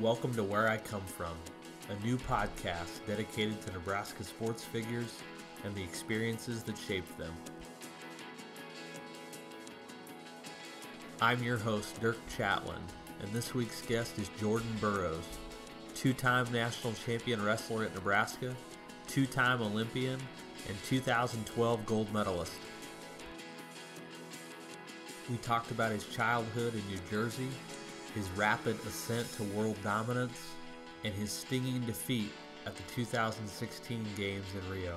Welcome to Where I Come From, a new podcast dedicated to Nebraska sports figures and the experiences that shaped them. I'm your host, Dirk Chatelain, and this week's guest is Jordan Burroughs, two time national champion wrestler at Nebraska, two time Olympian, and 2012 gold medalist. We talked about his childhood in New Jersey, his rapid ascent to world dominance, and his stinging defeat at the 2016 Games in Rio.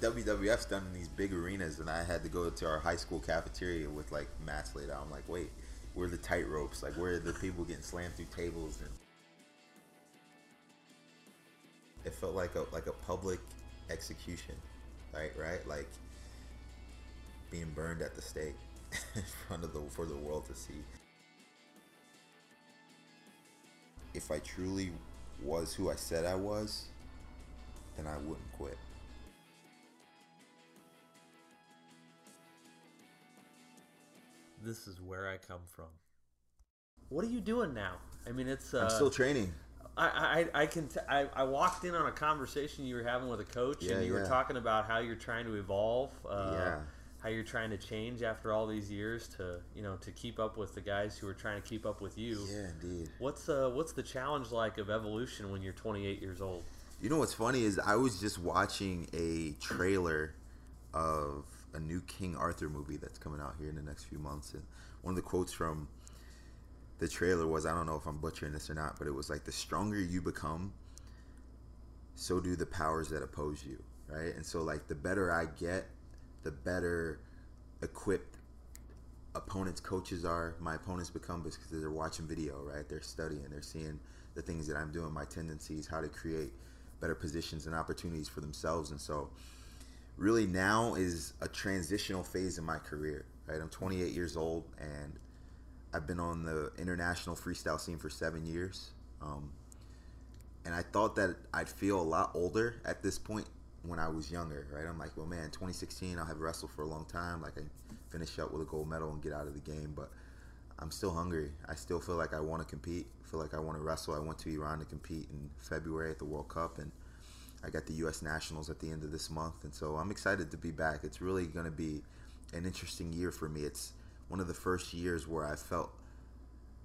WWF's done in these big arenas, and I had to go to our high school cafeteria with like mats laid out. I'm like, wait, where are the tight ropes? Like, where are the people getting slammed through tables? And it felt like a like a public execution, right? Right, like being burned at the stake in front of the for the world to see. If I truly was who I said I was, then I wouldn't quit. This is where I come from. What are you doing now? I mean, it's. Uh, I'm still training. I, I, I can t- I, I walked in on a conversation you were having with a coach, Yeah, and you were talking about how you're trying to evolve, uh, Yeah. How you're trying to change after all these years to you know to keep up with the guys who are trying to keep up with you. Yeah, indeed. What's uh what's the challenge like of evolution when you're 28 years old? You know what's funny is I was just watching a trailer of a new King Arthur movie that's coming out here in the next few months, and one of the quotes from the trailer was I don't know if I'm butchering this or not, but it was like the stronger you become, so do the powers that oppose you, right? And so like the better I get, the better equipped opponents coaches are my opponents become because they're watching video right? They're studying they're seeing the things that i'm doing my tendencies how to create better positions and opportunities for themselves. And so really now is a transitional phase in my career right? I'm 28 years old and i've been on the international freestyle scene for seven years. Um, and i thought that i'd feel a lot older at this point when i was younger right i'm like well man 2016 i'll have wrestled for a long time like i finish up with a gold medal and get out of the game but i'm still hungry i still feel like i want to compete feel like i want to wrestle i went to iran to compete in february at the world cup and I got the U.S. Nationals at the end of this month, and so I'm excited to be back. It's really going to be an interesting year for me. It's one of the first years where I felt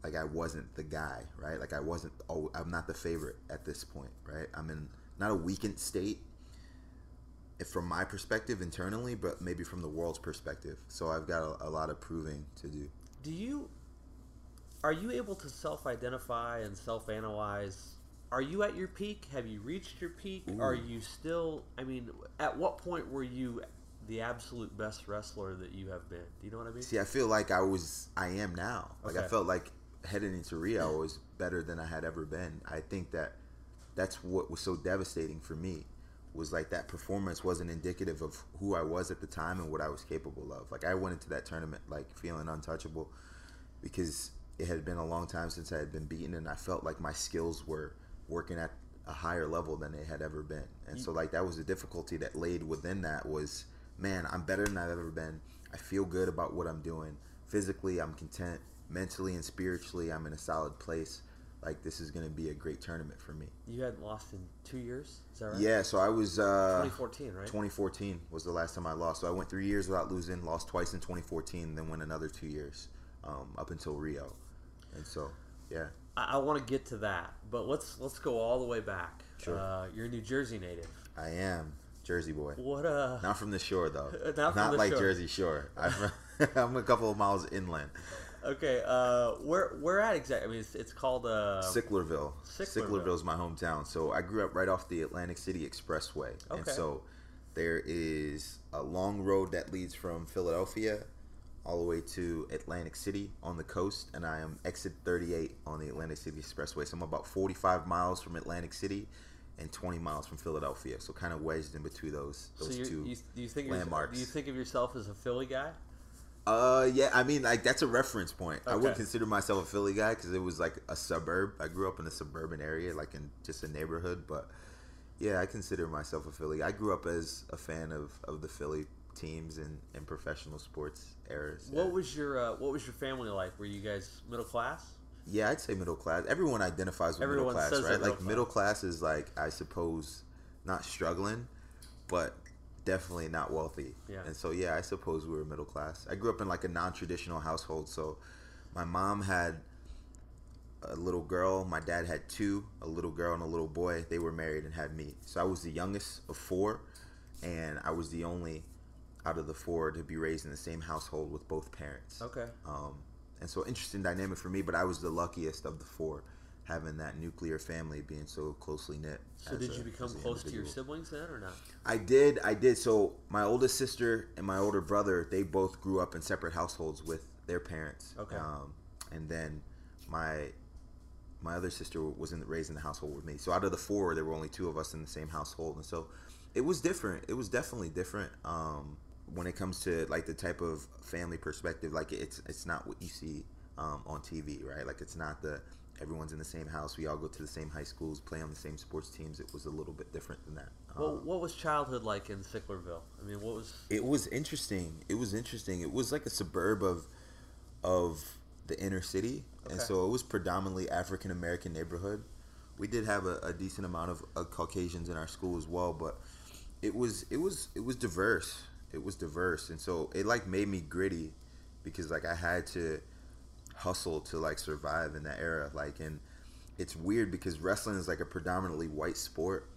like I wasn't the guy, right? Like I wasn't. Oh, I'm not the favorite at this point, right? I'm in not a weakened state, from my perspective internally, but maybe from the world's perspective. So I've got a, a lot of proving to do. Do you are you able to self-identify and self-analyze? Are you at your peak? Have you reached your peak? Are you still? I mean, at what point were you the absolute best wrestler that you have been? Do you know what I mean? See, I feel like I was, I am now. Like I felt like heading into Rio I was better than I had ever been. I think that that's what was so devastating for me was like that performance wasn't indicative of who I was at the time and what I was capable of. Like I went into that tournament like feeling untouchable because it had been a long time since I had been beaten and I felt like my skills were working at a higher level than they had ever been. And so like that was the difficulty that laid within that was man, I'm better than I've ever been. I feel good about what I'm doing. Physically, I'm content. Mentally and spiritually, I'm in a solid place. Like this is going to be a great tournament for me. You hadn't lost in two years. Is that right? Yeah, so I was uh 2014, right? 2014 was the last time I lost. So I went three years without losing, lost twice in 2014, then went another two years um, up until Rio. And so, yeah, I, I want to get to that, but let's let's go all the way back. Sure. Uh, you're a New Jersey native. I am Jersey boy. What uh? Not from the shore though. Not from the like shore. Jersey Shore. I'm, I'm a couple of miles inland. Okay. Uh, where where at exactly? I mean, it's, it's called uh. Sicklerville. Sicklerville. Sicklerville's my hometown. So I grew up right off the Atlantic City Expressway. And so there is a long road that leads from Philadelphia all the way to Atlantic City on the coast. And I am exit 38 on the Atlantic City Expressway. So I'm about 45 miles from Atlantic City and 20 miles from Philadelphia. So kind of wedged in between those, So those you're, two you, you think of landmarks. do you think of yourself as a Philly guy? Uh, yeah, I mean, like that's a reference point. I wouldn't consider myself a Philly guy because it was like a suburb. I grew up in a suburban area, like in just a neighborhood. But yeah, I consider myself a Philly. I grew up as a fan of of the Philly teams and in professional sports eras. What yeah. was your uh, What was your family like? Were you guys middle class? Yeah, I'd say middle class. Everyone identifies with Everyone middle class, right? middle Like middle class is like I suppose not struggling, but definitely not wealthy. Yeah. And so yeah, I suppose we were middle class. I grew up in like a non-traditional household, so my mom had a little girl, my dad had two, a little girl and a little boy. They were married and had me. So I was the youngest of four and I was the only out of the four to be raised in the same household with both parents. Okay. Um, and so interesting dynamic for me, but I was the luckiest of the four, having that nuclear family being so closely knit. So did a- you become close to your individual. siblings then, or not? I did, I did. So my oldest sister and my older brother, they both grew up in separate households with their parents. Okay. Um, and then my my other sister was in raised in the household with me. So out of the four, there were only two of us in the same household, and so it was different. It was definitely different. Um, when it comes to like the type of family perspective, like it's it's not what you see um, on TV, right? Like it's not the everyone's in the same house. We all go to the same high schools, play on the same sports teams. It was a little bit different than that. Well, Um, what was childhood like in Sicklerville? I mean, what was it was interesting. It was interesting. It was like a suburb of of the inner city, and so it was predominantly African American neighborhood. We did have a, a decent amount of, of Caucasians in our school as well, but it was it was it was diverse. It was diverse, and so it like made me gritty because like I had to hustle to like survive in that era. Like, and it's weird because wrestling is like a predominantly white sport,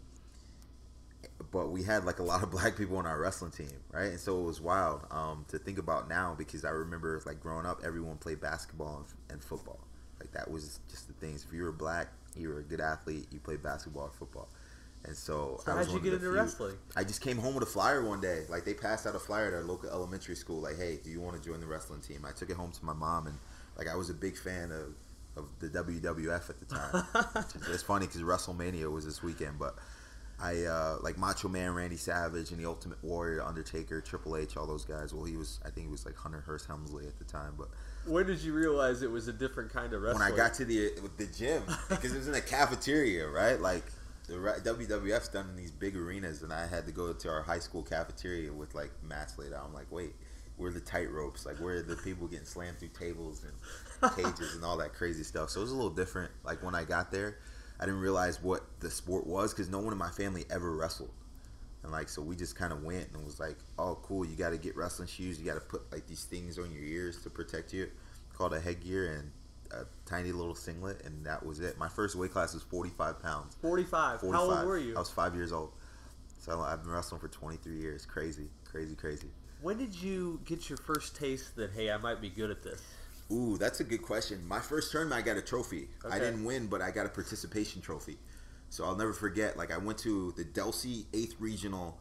but we had like a lot of black people on our wrestling team, right? And so it was wild um, to think about now because I remember like growing up, everyone played basketball and, and football. Like that was just the things. If you were black, you were a good athlete. You played basketball or football. And so, So I was how'd you get into few- wrestling? I just came home with a flyer one day. Like they passed out a flyer at our local elementary school. Like, hey, do you want to join the wrestling team? I took it home to my mom, and like I was a big fan of of the WWF at the time. It's funny because WrestleMania was this weekend, but I uh, like Macho Man, Randy Savage, and the Ultimate Warrior, Undertaker, Triple H, all those guys. Well, he was I think he was like Hunter Hearst Helmsley at the time, but when did you realize it was a different kind of wrestling? when I got to the the gym because it was in the cafeteria, right? Like the WWF's done in these big arenas, and I had to go to our high school cafeteria with like mats laid out. I'm like, wait, where are the tight ropes? Like where are the people getting slammed through tables and cages and all that crazy stuff? So it was a little different. Like when I got there, I didn't realize what the sport was because no one in my family ever wrestled. And like so, we just kind of went and was like, "Oh, cool! You got to get wrestling shoes. You got to put like these things on your ears to protect you, called a headgear and a tiny little singlet, and that was it. My first weight class was 45 pounds. 45. 45. How old were you? I was five years old. So I've been wrestling for 23 years. Crazy, crazy, crazy. When did you get your first taste that hey, I might be good at this? Ooh, that's a good question. My first tournament, I got a trophy. I didn't win, but I got a participation trophy. So I'll never forget. Like I went to the Delsea eighth regional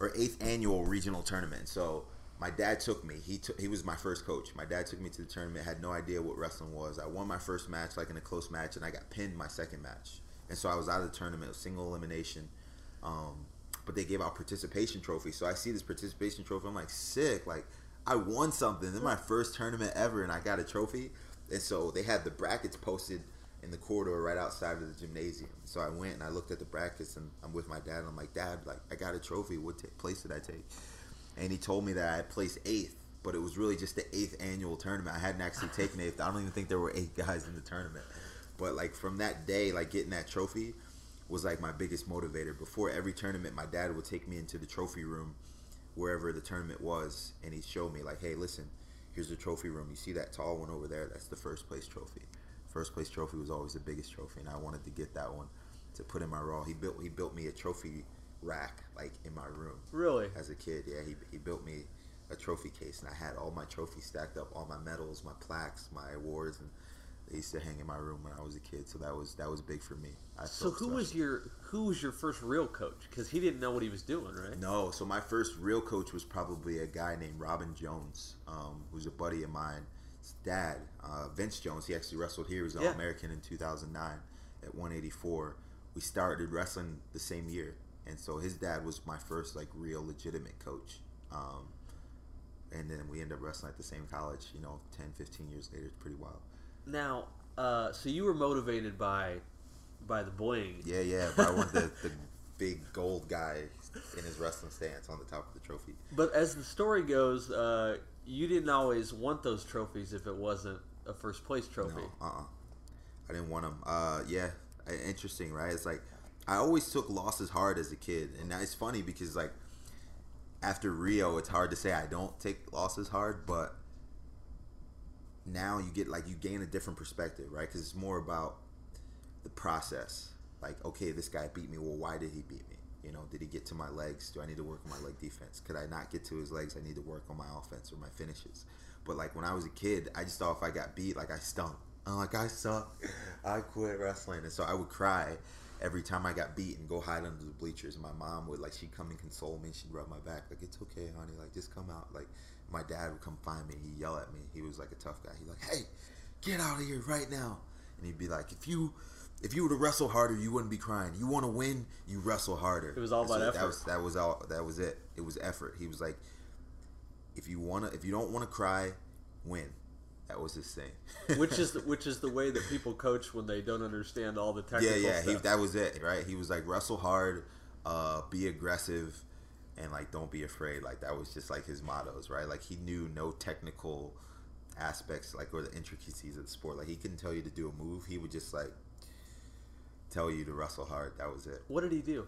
or eighth annual regional tournament. So my dad took me. He took. He was my first coach. My dad took me to the tournament. Had no idea what wrestling was. I won my first match, like in a close match, and I got pinned my second match. And so I was out of the tournament. Single elimination. Um, but they gave out participation trophies. So I see this participation trophy. I'm like, sick. Like I won something. This is my hmm. first tournament ever, and I got a trophy. And so they had the brackets posted in the corridor right outside of the gymnasium. So I went and I looked at the brackets, and I'm with my dad. And I'm like, Dad, like I got a trophy. What ta place did I take? And he told me that I had placed eighth, but it was really just the eighth annual tournament. I hadn't actually taken eighth. I don't even think there were eight guys in the tournament. But like from that day, like getting that trophy was like my biggest motivator. Before every tournament, my dad would take me into the trophy room, wherever the tournament was, and he'd show me like, "Hey, listen, here's the trophy room. You see that tall one over there? That's the first place trophy. First place trophy was always the biggest trophy, and I wanted to get that one to put in my raw. He built he built me a trophy rack like in my room Really? as a kid. Yeah, he, he built me a trophy case, and I had all my trophies stacked up, all my medals, my plaques, my awards, and they used to hang in my room when I was a kid. So that was that was big for me. I So who was your who was your first real coach? Because he didn't know what he was doing, right? No, so my first real coach was probably a guy named Robin Jones, um, who's a buddy of mine. His dad, uh, Vince Jones, he actually wrestled here. He was an Yeah. All-American in 2009 at 184. We started wrestling the same year, and so his dad was my first like real legitimate coach. Um, and then we end up wrestling at the same college. You know, 10, 15 years later, it's pretty wild. Now, uh, so you were motivated by by the bling. Yeah, yeah. But I want the, the big gold guy in his wrestling stance on the top of the trophy. But as the story goes, uh, you didn't always want those trophies if it wasn't a first place trophy. No, uh, uh I didn't want them. Uh, yeah, interesting, right? It's like I always took losses hard as a kid, and it's funny because like after Rio, it's hard to say I don't take losses hard, but now you get like you gain a different perspective, right? Because it's more about the process. Like, okay, this guy beat me. Well, why did he beat me? You know, did he get to my legs? Do I need to work on my leg defense? Could I not get to his legs? I need to work on my offense or my finishes. But like when I was a kid, I just thought if I got beat, like I stunk. I'm like I suck. I quit wrestling, and so I would cry every time I got beat and go hide under the bleachers. And my mom would like she'd come and console me. She'd rub my back like it's okay, honey. Like just come out. Like my dad would come find me. He'd yell at me. He was like a tough guy. He'd like, hey, get out of here right now. And he'd be like, if you if you were to wrestle harder, you wouldn't be crying. You want to win, you wrestle harder. It was all about so effort. That was that was all. That was it. It was effort. He was like, if you wanna, if you don't want to cry, win. That was his thing. which is the, which is the way that people coach when they don't understand all the technical. Yeah, yeah. He, that was it, right? He was like, wrestle hard, uh, be aggressive, and like don't be afraid. Like that was just like his mottos, right? Like he knew no technical aspects, like or the intricacies of the sport. Like he couldn't tell you to do a move. He would just like tell you to wrestle hard. That was it. What did he do?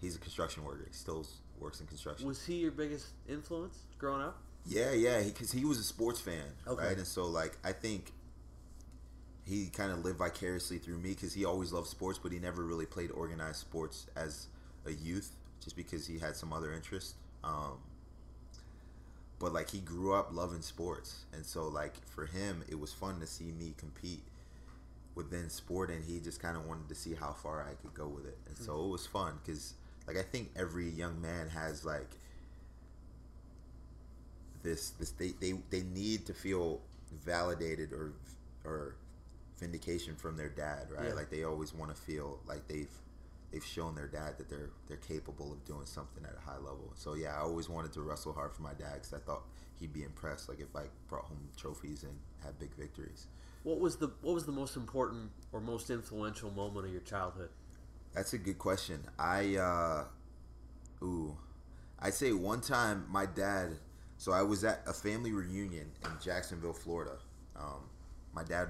He's a construction worker. He still works in construction. Was he your biggest influence growing up? Yeah, yeah, because he, he, was a sports fan, okay. right? And so, like, I think he kind of lived vicariously through me because he always loved sports, but he never really played organized sports as a youth, just because he had some other interest. Um, but like, he grew up loving sports, and so like for him, it was fun to see me compete within sport, and he just kind of wanted to see how far I could go with it, and mm-hmm. so it was fun because like I think every young man has like this this they, they they need to feel validated or or vindication from their dad, right? Yeah. Like they always want to feel like they've they've shown their dad that they're they're capable of doing something at a high level. So yeah, I always wanted to wrestle hard for my dad because I thought he'd be impressed, like if I brought home trophies and had big victories. What was the what was the most important or most influential moment of your childhood? That's a good question. I uh, ooh, I'd say one time my dad so I was at a family reunion in Jacksonville, Florida. Um, my dad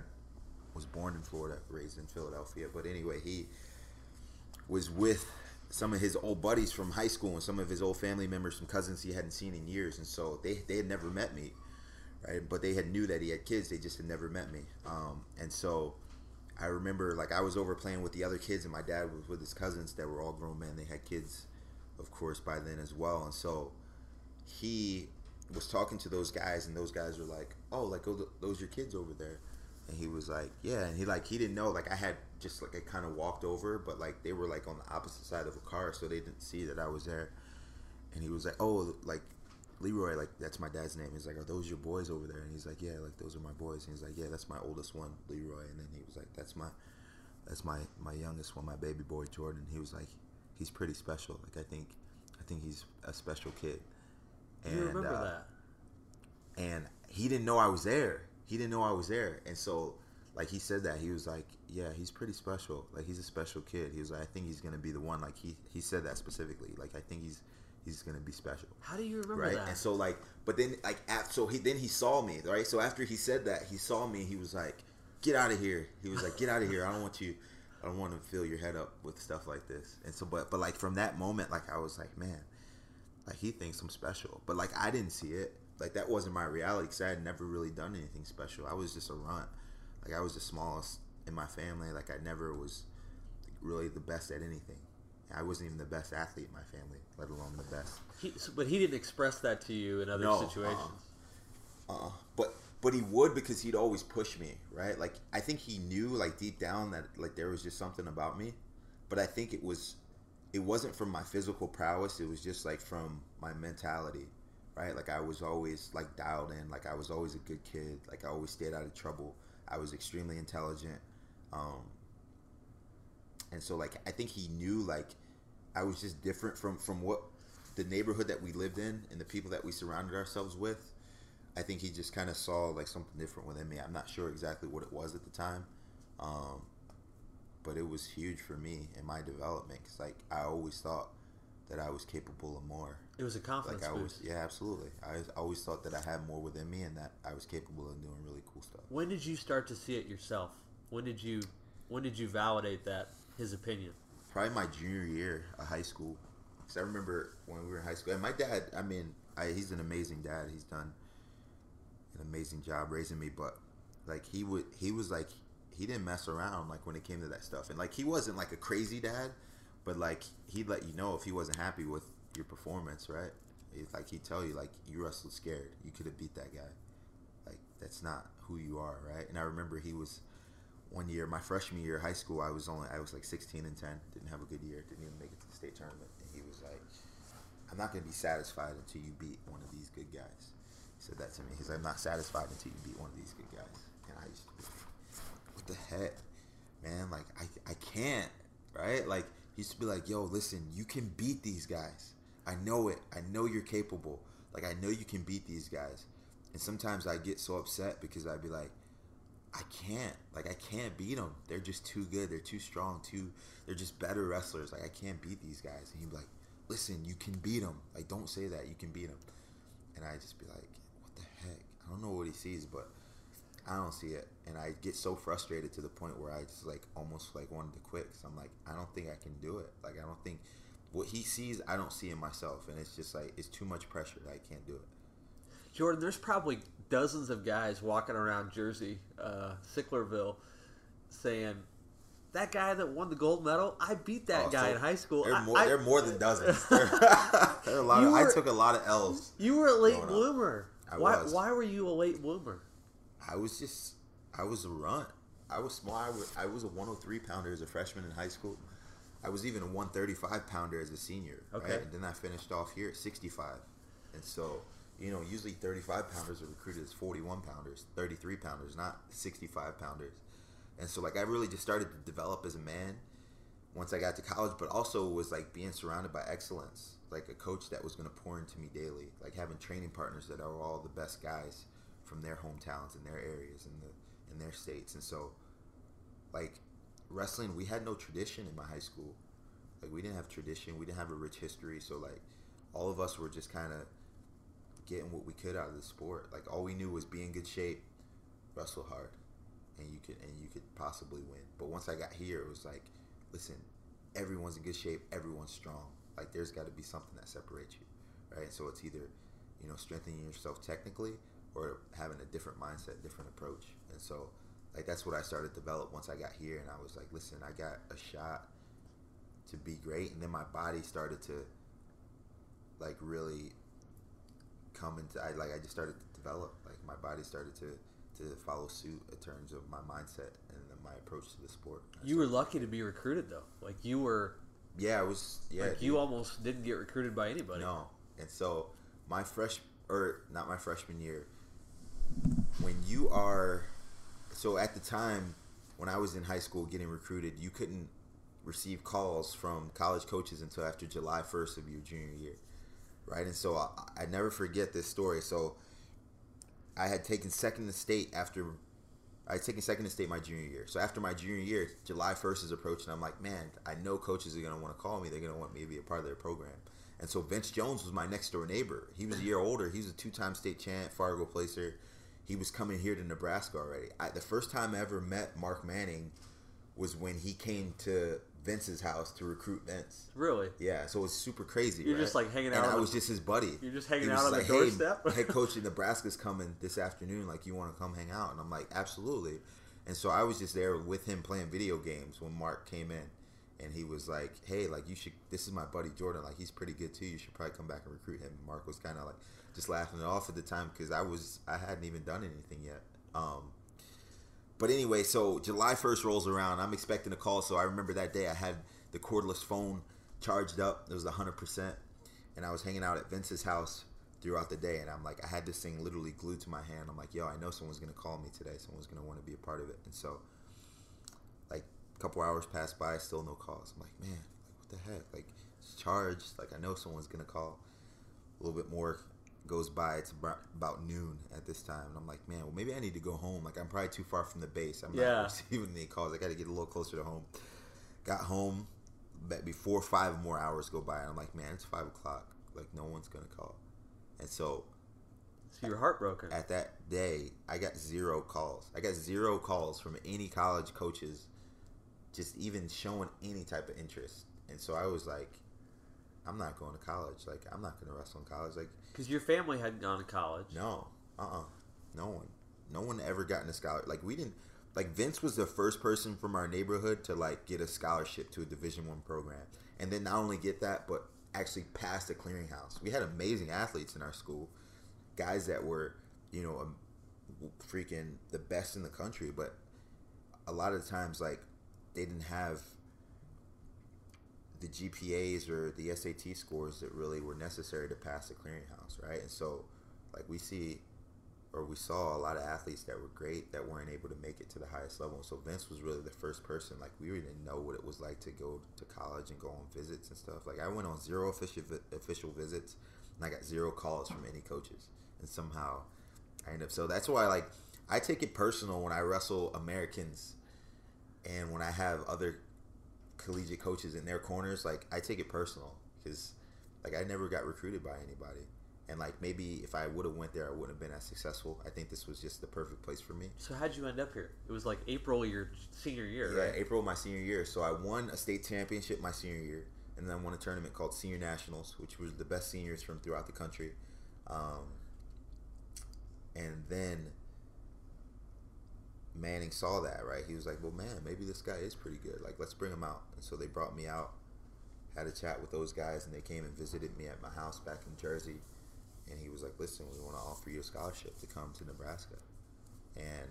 was born in Florida, raised in Philadelphia, but anyway, he was with some of his old buddies from high school and some of his old family members, some cousins he hadn't seen in years, and so they they had never met me, right? But they had knew that he had kids, they just had never met me, um, and so. I remember like I was over playing with the other kids and my dad was with his cousins that were all grown men. They had kids, of course, by then as well. And so he was talking to those guys, and those guys were like, "Oh, like those your kids over there," and he was like, "Yeah," and he like he didn't know like I had just like I kind of walked over, but like they were like on the opposite side of a car, so they didn't see that I was there, and he was like, "Oh, like." Leroy, like that's my dad's name. He's like, "Are those your boys over there?" And he's like, "Yeah, like those are my boys." And he's like, "Yeah, that's my oldest one, Leroy." And then he was like, "That's my, that's my my youngest one, my baby boy Jordan." He was like, "He's pretty special. Like I think, I think he's a special kid." And, you remember uh, that? And he didn't know I was there. He didn't know I was there, and so like he said that he was like, yeah, he's pretty special. Like he's a special kid. He was like, I think he's gonna be the one. Like he he said that specifically. Like I think he's he's gonna be special. How do you remember right? that? And so like, but then like after, so he then he saw me right. So after he said that, he saw me. He was like, get out of here. He was like, get out of here. I don't want you. I don't want to fill your head up with stuff like this. And so, but but like from that moment, like I was like, man, like he thinks I'm special, but like I didn't see it. Like that wasn't my reality because I had never really done anything special. I was just a runt. Like I was the smallest in my family. Like I never was really the best at anything. I wasn't even the best athlete in my family, let alone the best. He, but he didn't express that to you in other no, situations. Uh, uh, but but he would because he'd always push me, right? Like I think he knew, like deep down, that like there was just something about me. But I think it was it wasn't from my physical prowess. It was just like from my mentality, right? Like I was always like dialed in. Like I was always a good kid. Like I always stayed out of trouble. I was extremely intelligent. Um, and so like I think he knew like I was just different from from what the neighborhood that we lived in and the people that we surrounded ourselves with. I think he just kind of saw like something different within me. I'm not sure exactly what it was at the time. Um, but it was huge for me in my development because like I always thought that I was capable of more. It was a confidence Like I was, boost. yeah, absolutely. I always thought that I had more within me and that I was capable of doing really cool stuff. When did you start to see it yourself? When did you when did you validate that his opinion? Probably my junior year of high school. Because I remember when we were in high school, and my dad, I mean, I, he's an amazing dad. He's done an amazing job raising me, but like he would, he was like, he didn't mess around like when it came to that stuff, and like he wasn't like a crazy dad, but like he'd let you know if he wasn't happy with your performance, right? It's like he'd tell you like you wrestled scared, you could have beat that guy, like that's not who you are, right? And I remember he was one year, my freshman year of high school, I was only I was like 16 and 10, didn't have a good year, didn't even make it to the state tournament, and he was like, "I'm not gonna be satisfied until you beat one of these good guys." He said that to me. He's like, "I'm not satisfied until you beat one of these good guys," and I to "What the heck, man? Like I I can't, right? Like he used to be like, "Yo, listen, you can beat these guys. I know it. I know you're capable. Like I know you can beat these guys." And sometimes I get so upset because I'd be like, I can't. Like I can't beat them. They're just too good. They're too strong. Too. They're just better wrestlers. Like I can't beat these guys. And he'd be like, "Listen, you can beat them. Like don't say that. You can beat them." And I'd just be like, "What the heck? I don't know what he sees, but I don't see it." And I get so frustrated to the point where I just like almost like wanted to quit. Cause I'm like, I don't think I can do it. Like I don't think what he sees, I don't see in myself, and it's just like it's too much pressure. That I can't do it. Jordan, there's probably dozens of guys walking around Jersey, uh, Sicklerville, saying, "That guy that won the gold medal, I beat that Oh, guy so in high school." They're more, I- they're more than dozens. They're, they're a lot. Of, I took a lot of L's. you were a late bloomer. Why? Why were you a late bloomer? I was just, I was a runt. I was small. I was, I was a 103 pounder as a freshman in high school. I was even a 135 pounder as a senior. Okay. Right? And then I finished off here at 65. And so, you know, usually 35 pounders are recruited as 41 pounders, 33 pounders, not 65 pounders. And so, like, I really just started to develop as a man once I got to college, but also was like being surrounded by excellence, like a coach that was going to pour into me daily, like having training partners that are all the best guys from their hometowns and their areas and the in their states. And so, like wrestling, we had no tradition in my high school. Like we didn't have tradition, we didn't have a rich history. So like all of us were just kind of getting what we could out of the sport. Like all we knew was be in good shape, wrestle hard, and you could and you could possibly win. But once I got here, it was like, listen, everyone's in good shape, everyone's strong. Like there's got to be something that separates you, right? So it's either you know strengthening yourself technically or having a different mindset, different approach. And so like that's what I started to develop once I got here, and I was like, listen, I got a shot to be great, and then my body started to like really come into I like I just started to develop like my body started to to follow suit in terms of my mindset and then my approach to the sport. I You were lucky to be recruited though. Like you were, yeah, I was yeah. like you almost didn't get recruited by anybody. No, and so my fresh or not my freshman year, when you are, so at the time when I was in high school getting recruited, you couldn't receive calls from college coaches until after July first of your junior year, right? And so I, I never forget this story. So I had taken second to state after. I had taken second to state my junior year. So after my junior year, July 1st is approaching. I'm like, man, I know coaches are going to want to call me. They're going to want me to be a part of their program. And so Vince Jones was my next door neighbor. He was a year older. He was a two time state champ, Fargo placer. He was coming here to Nebraska already. I, the first time I ever met Mark Manning was when he came to Vince's house to recruit Vince. Really? Yeah, so it was super crazy. You're right? just, like, hanging and out I was the- just his buddy. You're just hanging out on the like, doorstep? Hey, head coach in Nebraska's coming this afternoon. Like, you want to come hang out? And I'm like, absolutely. And so I was just there with him playing video games when Mark came in, and he was like, hey, like you should. This is my buddy Jordan. Like he's pretty good too. You should probably come back and recruit him. And Mark was kind of like just laughing it off at the time because I was I hadn't even done anything yet. Um, but anyway, so July 1st rolls around. I'm expecting a call. So I remember that day I had the cordless phone charged up. It was 100%. And I was hanging out at Vince's house throughout the day. And I'm like, I had this thing literally glued to my hand. I'm like, yo, I know someone's to call me today. Someone's to want to be a part of it. And so, like, a couple hours passed by, still no calls. I'm like, man, like, what the heck? Like, it's charged. Like, I know someone's to call. A little bit more goes by. It's about, noon at this time, and I'm like, man, well, maybe I need to go home. Like, I'm probably too far from the base. I'm Yeah. not receiving any calls. I got to get a little closer to home. got home, but before five more hours go by, and I'm like, man, it's five o'clock. Like no one's gonna call, and so So you're heartbroken. at that day, I got zero calls. I got zero calls from any college coaches, just even showing any type of interest. And so I was like, I'm not going to college. Like I'm not going to wrestle in college. Like Because your family hadn't gone to college. no, uh, uh no one, no one ever gotten a scholarship. Like we didn't. Like Vince was the first person from our neighborhood to like get a scholarship to a Division One program, and then not only get that, but actually pass the clearinghouse. We had amazing athletes in our school, guys that were, you know, um, freaking the best in the country, but a lot of times like they didn't have the GPAs or the SAT scores that really were necessary to pass the clearinghouse, right? And so, like we see, or we saw a lot of athletes that were great that weren't able to make it to the highest level. So Vince was really the first person. Like we didn't know what it was like to go to college and go on visits and stuff. Like I went on zero official official visits, and I got zero calls from any coaches. And somehow, I end up. So that's why, like, I take it personal when I wrestle Americans, and when I have other collegiate coaches in their corners, like I take it personal because like I never got recruited by anybody. And like maybe if I would have went there, I wouldn't have been as successful. I think this was just the perfect place for me. So how'd you end up here? It was like April your senior year, Yeah, right? April my senior year. So I won a state championship my senior year, and then I won a tournament called Senior Nationals, which was the best seniors from throughout the country. Um, and then Manning saw that, right? He was like, "Well, man, maybe this guy is pretty good. Like, let's bring him out." And so they brought me out, had a chat with those guys, and they came and visited me at my house back in Jersey. And he was like, "Listen, we want to offer you a scholarship to come to Nebraska." And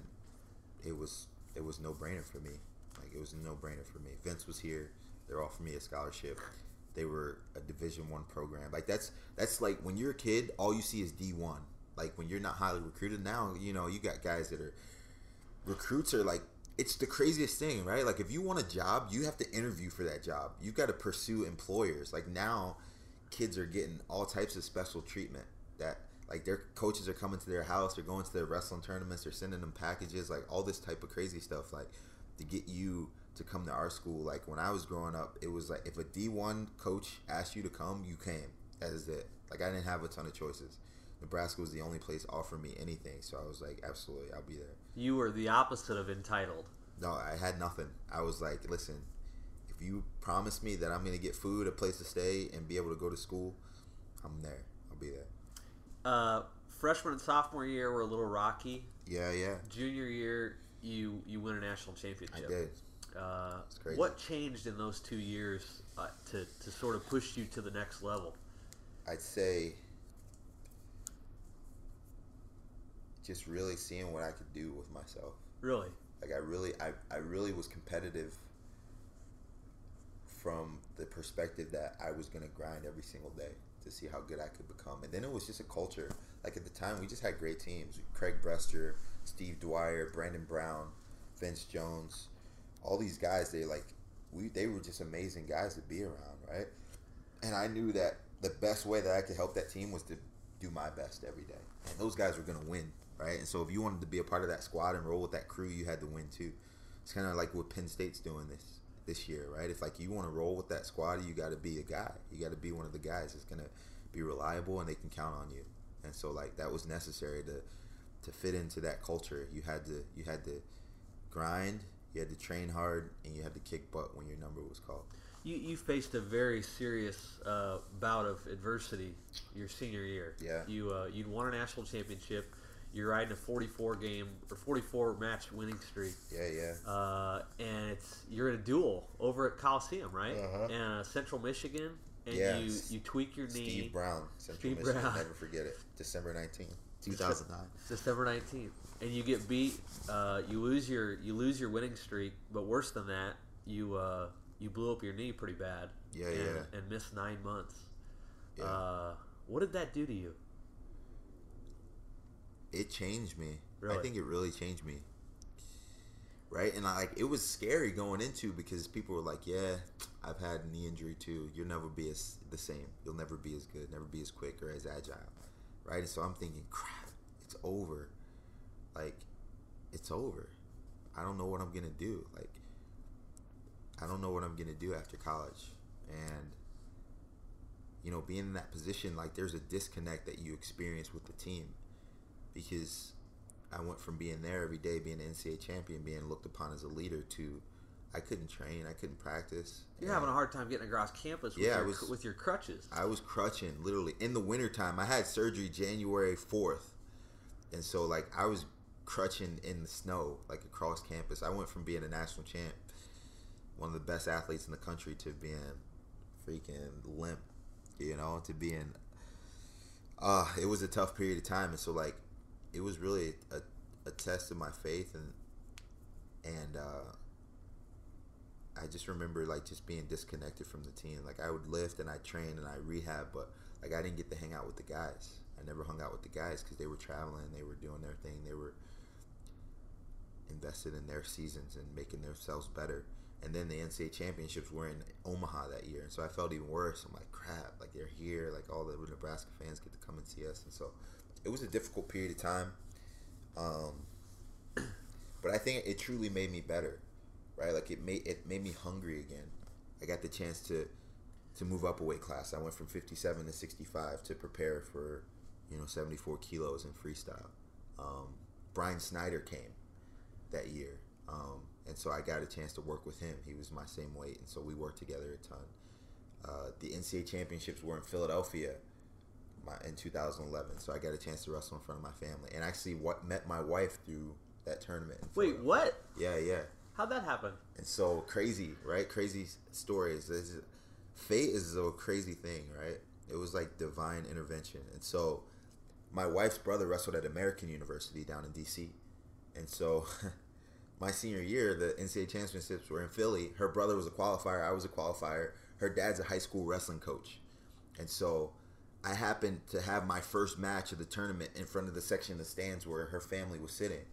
it was it was no brainer for me. Like it was a no brainer for me. Vince was here. They're offering me a scholarship. They were a Division One program. Like that's that's like when you're a kid, all you see is D one. Like when you're not highly recruited now, you know you got guys that are recruits are like it's the craziest thing, right? Like if you want a job, you have to interview for that job. You've got to pursue employers. Like now, kids are getting all types of special treatment. That like their coaches are coming to their house, they're going to their wrestling tournaments, they're sending them packages, like all this type of crazy stuff, like to get you to come to our school. Like when I was growing up, it was like if a D one coach asked you to come, you came. That is it. Like I didn't have a ton of choices. Nebraska was the only place offering me anything, so I was like, absolutely, I'll be there. You were the opposite of entitled. No, I had nothing. I was like, listen, if you promise me that I'm going to get food, a place to stay, and be able to go to school, I'm there. I'll be there. Uh, freshman and sophomore year were a little rocky. Yeah, yeah, Junior year, you you win a national championship. I did. Uh, what changed in those two years uh, to, to sort of push you to the next level? I'd say just really seeing what I could do with myself. Really? Like I really, I, I really was competitive from the perspective that I was going to grind every single day to see how good I could become. And then it was just a culture. Like at the time, we just had great teams: Craig Brester, Steve Dwyer, Brandon Brown, Vince Jones. All these guys, they like we they were just amazing guys to be around, right? And I knew that the best way that I could help that team was to do my best every day. And those guys were going to win, right? And so if you wanted to be a part of that squad and roll with that crew, you had to win too. It's kind of like what Penn State's doing this this year, right? If like you want to roll with that squad, you got to be a guy. You got to be one of the guys that's going to be reliable and they can count on you. And so like that was necessary to to fit into that culture. You had to you had to grind, you had to train hard, and you had to kick butt when your number was called. You, you faced a very serious uh, bout of adversity your senior year. Yeah. You uh, you'd won a national championship. You're riding a 44 game or 44 match winning streak. Yeah, yeah. Uh, and it's you're in a duel over at Coliseum, right? Uh-huh. And uh, Central Michigan, and Yeah. you you tweak your knee. Steve Brown, Central Steve Michigan, Brown. never forget it. December 19th, 2009. December 19th, and you get beat. Uh, you lose your you lose your winning streak, but worse than that, you uh, you blew up your knee pretty bad. Yeah, and, yeah. and missed nine months. Yeah. Uh, what did that do to you? It changed me. Really? I think it really changed me. Right? And I, like it was scary going into because people were like, "Yeah, I've had knee injury too. You'll never be as the same. You'll never be as good, never be as quick or as agile." Right? And so I'm thinking, "Crap, it's over. Like it's over. I don't know what I'm going to do." Like I don't know what I'm gonna do after college, and you know, being in that position, like there's a disconnect that you experience with the team because I went from being there every day, being an NCAA champion, being looked upon as a leader, to I couldn't train, I couldn't practice. You're having a hard time getting across campus with, Yeah, I your, was- with your crutches. I was crutching literally in the wintertime. I had surgery January 4th. And so like I was crutching in the snow like across campus. I went from being a national champ, one of the best athletes in the country to being freaking limp, you know, to being uh it was a tough period of time and so like it was really a, a test of my faith and and uh I just remember like just being disconnected from the team. Like I would lift and I train and I rehab, but like I didn't get to hang out with the guys. I never hung out with the guys because they were traveling, they were doing their thing, they were invested in their seasons and making themselves better. And then the NCAA championships were in Omaha that year, and so I felt even worse. I'm like, crap, like they're here, like all the Nebraska fans get to come and see us, and so it was a difficult period of time. Um, but I think it truly made me better, right? Like it made it made me hungry again. I got the chance to to move up a weight class. I went from 57 to 65 to prepare for you know 74 kilos in freestyle. Um, Brian Snyder came that year, um, and so I got a chance to work with him. He was my same weight, and so we worked together a ton. Uh, the NCAA championships were in Philadelphia my, in 2011, so I got a chance to wrestle in front of my family, and actually what met my wife through that tournament. Wait, what? Yeah, yeah. How'd that happen? And so crazy, right? Crazy stories. This is- Fate is a crazy thing, right? It was like divine intervention. And so my wife's brother wrestled at American University down in DC. And so my senior year, the NCAA championships were in Philly. Her brother was a qualifier. I was a qualifier. Her dad's a high school wrestling coach. And so I happened to have my first match of the tournament in front of the section of the stands where her family was sitting.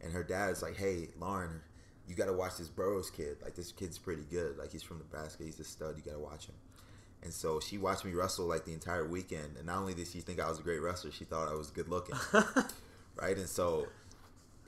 And her dad's like, hey, Lauren, you got to watch this Burroughs kid. Like, this kid's pretty good. Like, he's from Nebraska. He's a stud. You got to watch him. And so she watched me wrestle like the entire weekend. And not only did she think I was a great wrestler, she thought I was good looking. right? And so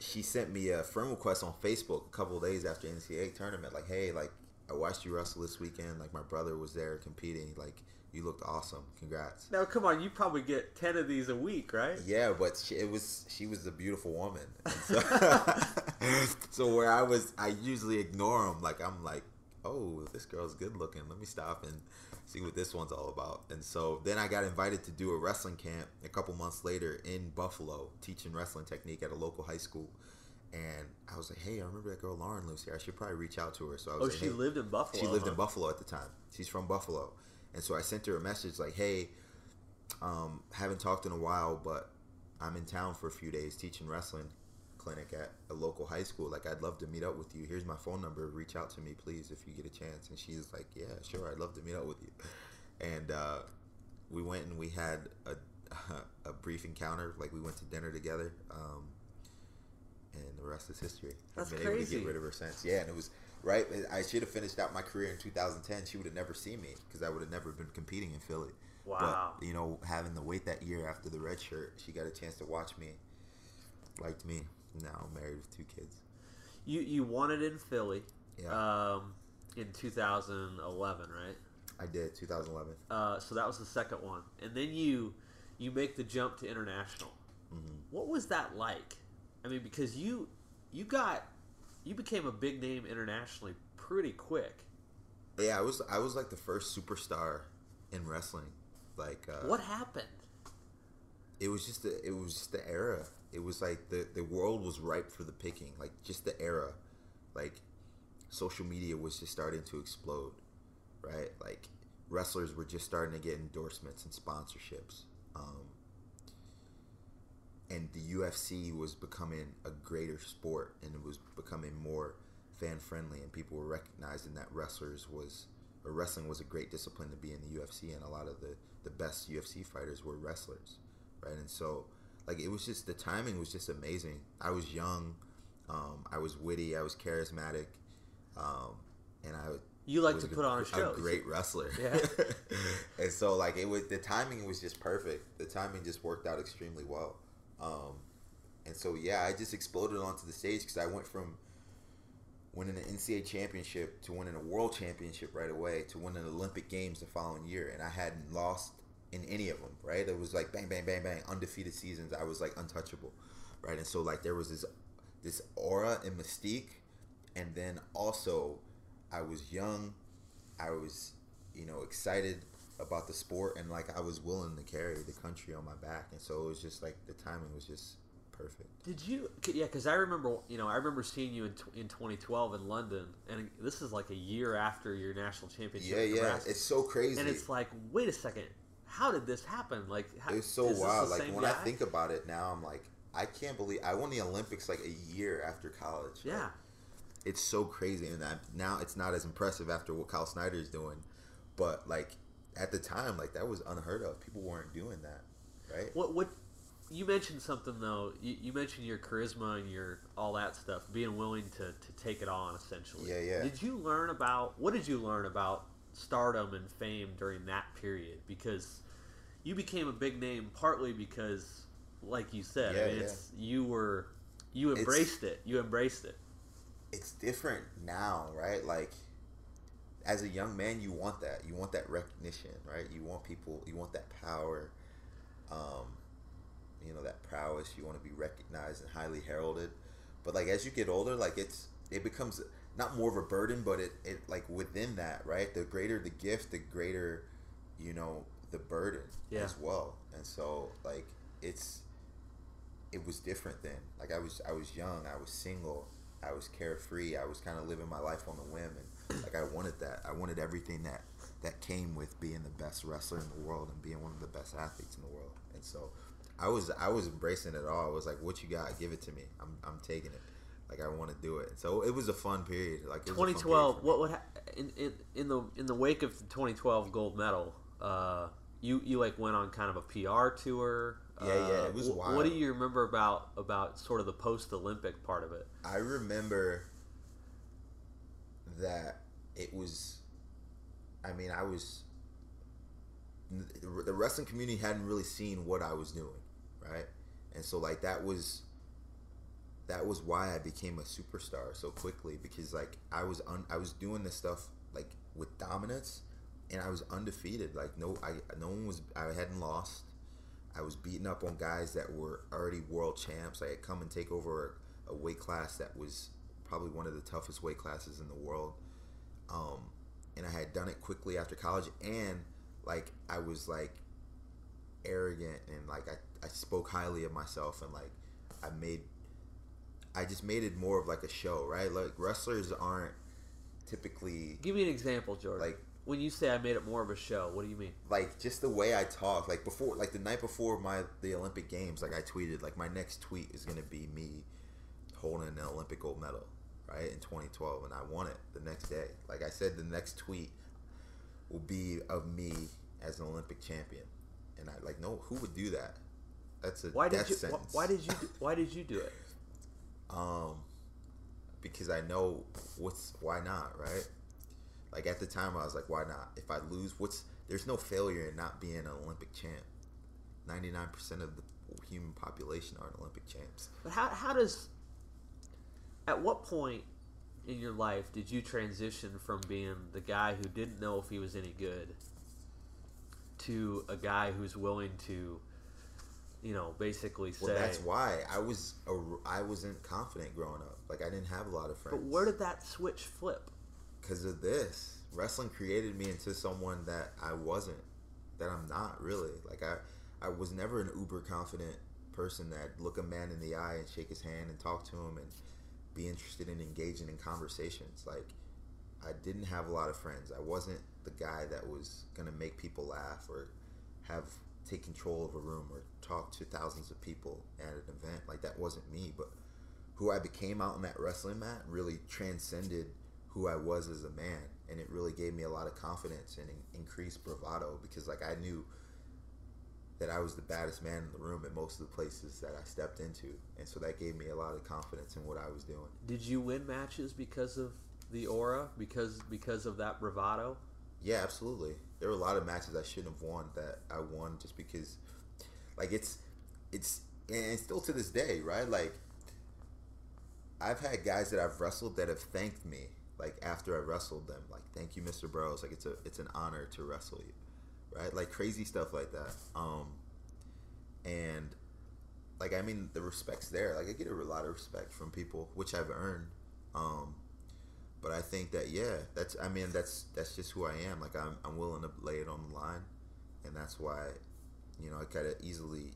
she sent me a friend request on Facebook a couple of days after NCAA tournament, like, hey, like I watched you wrestle this weekend. Like my brother was there competing. Like you looked awesome. Congrats. Now, come on, you probably get 10 of these a week, right? Yeah, but she, it was she was a beautiful woman. So, so where I was, I usually ignore them. Like I'm like, oh, this girl's good looking. Let me stop and see what this one's all about. And so then I got invited to do a wrestling camp a couple months later in Buffalo, teaching wrestling technique at a local high school. And I was like, hey, I remember that girl Lauren lives here. I should probably reach out to her. So I was Oh, like, she hey, lived in Buffalo. she lived in? Buffalo at the time. She's from Buffalo, and so I sent her a message like, "Hey, um, haven't talked in a while, but I'm in town for a few days teaching wrestling clinic at a local high school. Like, I'd love to meet up with you. Here's my phone number. Reach out to me, please, if you get a chance." And she's like, "Yeah, sure. I'd love to meet up with you." And uh, we went and we had a a brief encounter. Like, we went to dinner together. Um, and the rest is history. That's I've been able to crazy. get rid of her since. Yeah, and it was right. I should have finished out my career in 2010. She would have never seen me because I would have never been competing in Philly. Wow. But you know, having the weight that year after the red shirt, she got a chance to watch me. Liked me. Now I'm married with two kids. You you won it in Philly Yeah, um, in 2011, right? I did 2011. Uh, so that was the second one, and then you you make the jump to international. hmm What was that like? I mean, because you you got you became a big name internationally pretty quick. Yeah, I was I was like the first superstar in wrestling. Like uh, What happened? it was just the, it was just the era. It was like the the world was ripe for the picking. Like just the era, like social media was just starting to explode, right? Like wrestlers were just starting to get endorsements and sponsorships. Um, and the UFC was becoming a greater sport, and it was becoming more fan friendly, and people were recognizing that wrestlers was or wrestling was a great discipline to be in the UFC, and a lot of the the best UFC fighters were wrestlers, right? And so, like, it was just the timing was just amazing. I was young, um, I was witty, I was charismatic, um, and I You like was to a- put on a show. A great wrestler. Yeah. and so like it was the timing was just perfect. The timing just worked out extremely well. Um, and so yeah, I just exploded onto the stage because I went from winning an NCAA championship to winning a world championship right away to winning Olympic games the following year, and I hadn't lost in any of them. Right, it was like bang, bang, bang, bang, undefeated seasons. I was like untouchable, right, and so like there was this this aura and mystique, and then also I was young, I was you know excited about the sport, and like I was willing to carry the country on my back, and so it was just like the timing was just perfect. Did you? Yeah, because I remember, you know, I remember seeing you in, in 2012 in London, and this is like a year after your national championship. Yeah, yeah, it's so crazy. And it's like, wait a second, how did this happen? Like, how, it's so wild. Like when guy? I think about it now, I'm like, I can't believe I won the Olympics like a year after college. Yeah, like, it's so crazy, and I, now it's not as impressive after what Kyle Snyder is doing, but like at the time, like that was unheard of. People weren't doing that, right? What what you mentioned something though. You, you, mentioned your charisma and your all that stuff, being willing to, to take it on. Essentially, yeah, yeah. Did you learn about what did you learn about stardom and fame during that period? Because you became a big name partly because, like you said, yeah, I mean, yeah. it's you were you embraced it's, it. You embraced it. It's different now, right? Like as a young man, you want that. You want that recognition, right? You want people. You want that power. Um, you know that prowess. You want to be recognized and highly heralded. But like as you get older, like it's it becomes not more of a burden, but it, it like within that, right? The greater the gift, the greater, you know, the burden yeah. as well. And so like it's it was different then. Like I was I was young, I was single, I was carefree, I was kind of living my life on the whim and like I wanted that. I wanted everything that that came with being the best wrestler in the world and being one of the best athletes in the world. And so I was I was embracing it all. I was like, "What you got? Give it to me. I'm I'm taking it. Like I want to do it." So it was a fun period. Like 2012. Period what would ha- in, in in the in the wake of the 2012 gold medal? Uh, you you like went on kind of a PR tour. Yeah, uh, yeah, it was wild. What do you remember about about sort of the post Olympic part of it? I remember that it was. I mean, I was. The wrestling community hadn't really seen what I was doing right? And so like that was that was why I became a superstar so quickly because like I was un- I was doing this stuff like with dominance and I was undefeated like no I no one was I hadn't lost I was beating up on guys that were already world champs I had come and take over a, a weight class that was probably one of the toughest weight classes in the world um, and I had done it quickly after college and like I was like arrogant and like I I spoke highly of myself and like I made I just made it more of like a show, right? Like wrestlers aren't typically Give me an example, Jordan. Like when you say I made it more of a show, what do you mean? Like just the way I talk, like before like the night before my the Olympic games, like I tweeted like my next tweet is going to be me holding an Olympic gold medal, right? In 2012 and I won it the next day. Like I said the next tweet will be of me as an Olympic champion. And I like no who would do that? That's a why did you sentence. why did you why did you do it? Um, because I know what's why not right. Like at the time, I was like, why not? If I lose, what's there's no failure in not being an Olympic champ. Ninety nine percent of the human population are Olympic champs. But how how does at what point in your life did you transition from being the guy who didn't know if he was any good to a guy who's willing to you know, basically say. Well, that's why I was a, I wasn't confident growing up. Like I didn't have a lot of friends. But where did that switch flip? Because of this, wrestling created me into someone that I wasn't, that I'm not really. Like I, I was never an uber confident person that look a man in the eye and shake his hand and talk to him and be interested in engaging in conversations. Like I didn't have a lot of friends. I wasn't the guy that was gonna make people laugh or have take control of a room or talk to thousands of people at an event. Like that wasn't me, but who I became out in that wrestling mat really transcended who I was as a man, and it really gave me a lot of confidence and increased bravado because like I knew that I was the baddest man in the room at most of the places that I stepped into, and so that gave me a lot of confidence in what I was doing. Did you win matches because of the aura, because because of that bravado? Yeah, absolutely. There were a lot of matches I shouldn't have won that I won just because, like, it's it's and still to this day, right? Like, I've had guys that I've wrestled that have thanked me like after I wrestled them, like thank you, Mr. Burroughs. Like it's a it's an honor to wrestle you, right? Like crazy stuff like that. Um, and like I mean the respect's there. Like I get a lot of respect from people, which I've earned. Um, but I think that yeah, that's I mean that's that's just who I am. Like I'm I'm willing to lay it on the line, and that's why, you know, I could have easily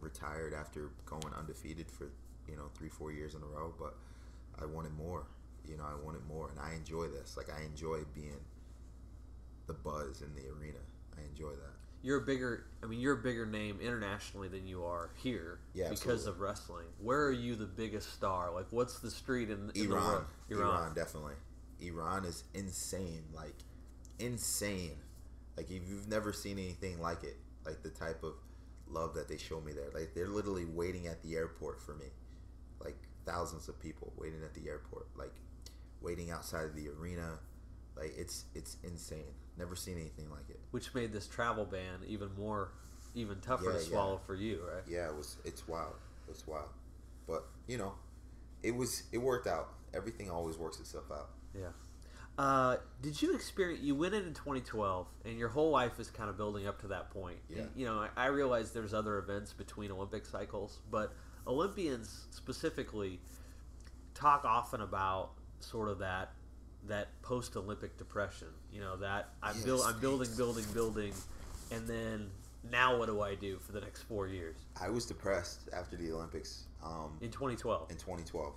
retired after going undefeated for you know three four years in a row, but I wanted more. You know, I wanted more, and I enjoy this. Like I enjoy being the buzz in the arena. I enjoy that. You're a bigger, I mean, you're a bigger name internationally than you are here Yeah, because absolutely. of wrestling. Where are you the biggest star? Like, what's the street in, in the Iran. Iran, definitely. Iran is insane, like insane. Like if you've never seen anything like it, like the type of love that they show me there. Like they're literally waiting at the airport for me, like thousands of people waiting at the airport, like waiting outside of the arena. Like it's it's insane. Never seen anything like it. Which made this travel ban even more, even tougher Yeah, to yeah. swallow for you, right? Yeah, it was. It's wild. It's wild. But you know, it was. It worked out. Everything always works itself out. Yeah. Uh, did you experience? You went in in 2012, and your whole life is kind of building up to that point. Yeah. And, you know, I, I realize there's other events between Olympic cycles, but Olympians specifically talk often about sort of that that post-Olympic depression. You know, that I'm build, I'm building, building, building, and then now what do I do for the next four years? I was depressed after the Olympics. Um, In 2012, in 2012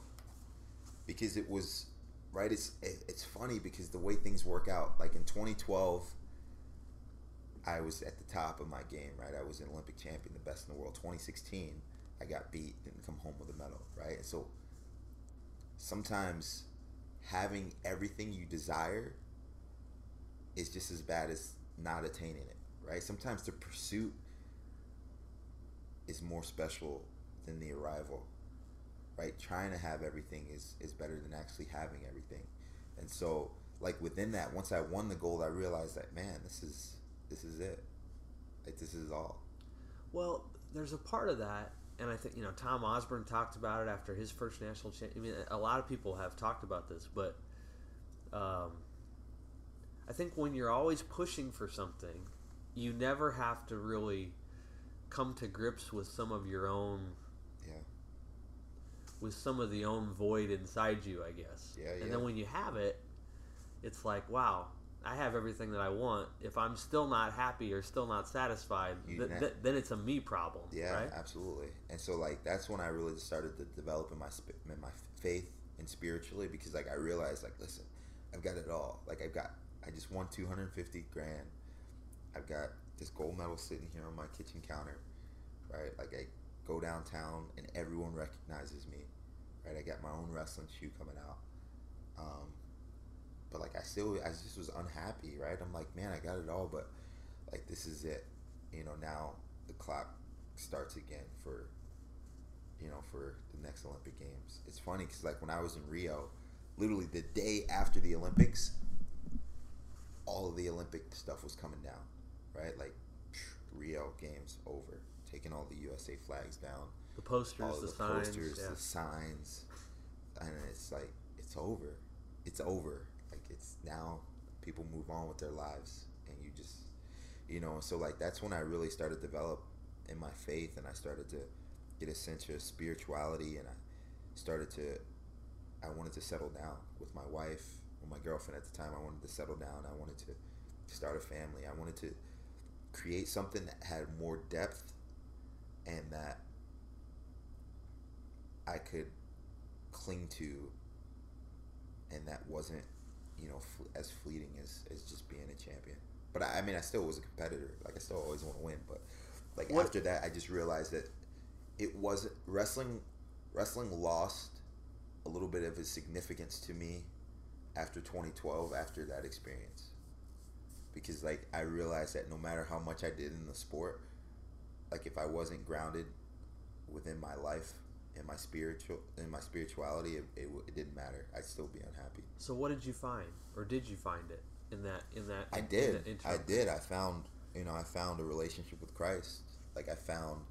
because it was right it's it- it's funny because the way things work out like in 2012 I was at the top of my game right I was an Olympic champion the best in the world 2016 I got beat didn't come home with a medal right so sometimes having everything you desire is just as bad as not attaining it right? Sometimes the pursuit is more special than the arrival right? Trying to have everything is is better than actually having everything. And so like within that once i won the gold i realized that man this is this is it. Like this is all. Well, there's a part of that, and I think you know Tom Osborne talked about it after his first national champ. I mean, a lot of people have talked about this, but um, I think when you're always pushing for something, you never have to really come to grips with some of your own, yeah with some of the own void inside you, I guess. Yeah, yeah. And then when you have it, it's like, wow. I have everything that I want. If I'm still not happy or still not satisfied, th- th- then it's a me problem. yeah right? absolutely and so like that's when i really started to develop in my sp- in my faith and spiritually because like i realized like listen i've got it all like i've got i just won 250 grand i've got this gold medal sitting here on my kitchen counter right like i go downtown and everyone recognizes me right i got my own wrestling shoe coming out um, but like i still i just was unhappy right i'm like man i got it all but like this is it you know now the clock starts again for you know for the next olympic games it's funny because like when i was in rio literally the day after the olympics all of the olympic stuff was coming down right like rio games over taking all the usa flags down The posters, the, the, signs. posters, yeah. the signs, and it's like it's over. It's over. It's now people move on with their lives, and you just, you know. So like that's when I really started to develop in my faith, and I started to get a sense of spirituality, and I started to. I wanted to settle down with my wife, with my girlfriend at the time. I wanted to settle down. I wanted to start a family. I wanted to create something that had more depth and that I could cling to, and that wasn't, you know, fl- as fleeting as, as just being a champion. But I, I mean, I still was a competitor. Like I still always want to win. But like What- after that, I just realized that it wasn't wrestling. Wrestling lost a little bit of its significance to me after 2012. After that experience, because like I realized that no matter how much I did in the sport, like if I wasn't grounded within my life and my spiritual in my spirituality, it, it, it didn't matter. I'd still be unhappy. So what did you find, or did you find it in that in that? I did. that? I did. I found you know I found a relationship with Christ. Like I found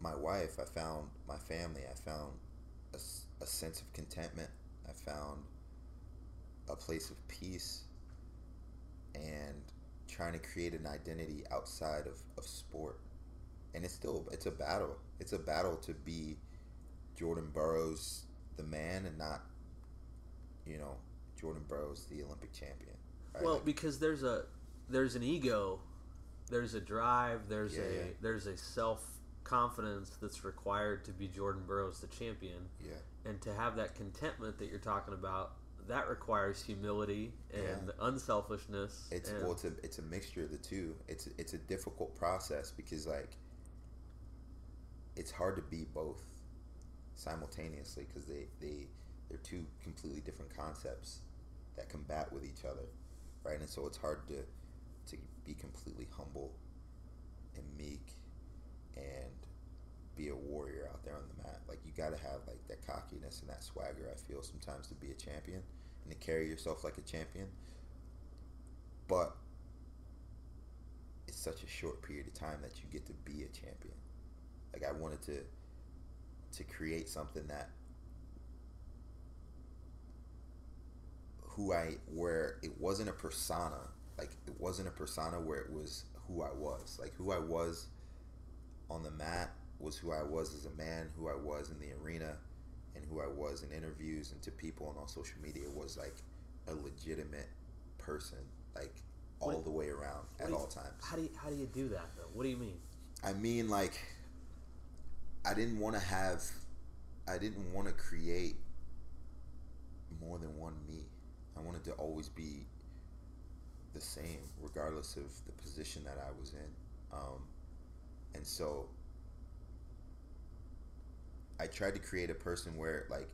my wife. I found my family. I found a, a sense of contentment. I found a place of peace and trying to create an identity outside of, of sport. And it's still it's a battle. It's a battle to be Jordan Burroughs the man and not you know Jordan Burroughs the Olympic champion. Right? Well, because there's a there's an ego, there's a drive, there's yeah, a yeah. there's a self confidence that's required to be Jordan Burroughs the champion. Yeah. And to have that contentment that you're talking about, that requires humility and yeah. unselfishness. It's and well, it's a it's a mixture of the two. It's it's a difficult process because like it's hard to be both simultaneously because they they they're two completely different concepts that combat with each other, right? And so it's hard to to be completely humble and meek and be a warrior out there on the mat. Like you got to have like that cockiness and that swagger. I feel sometimes to be a champion and to carry yourself like a champion. But it's such a short period of time that you get to be a champion. Like I wanted to to create something that who I where it wasn't a persona, like it wasn't a persona where it was who I was. Like who I was on the mat was who I was as a man, who I was in the arena, and who I was in interviews and to people and on social media was like a legitimate person, like all what, the way around at you, all times. How do you, how do you do that though? What do you mean? I mean like I didn't want to have I didn't want to create more than one me. I wanted to always be the same, regardless of the position that I was in. Um, and so I tried to create a person where, like,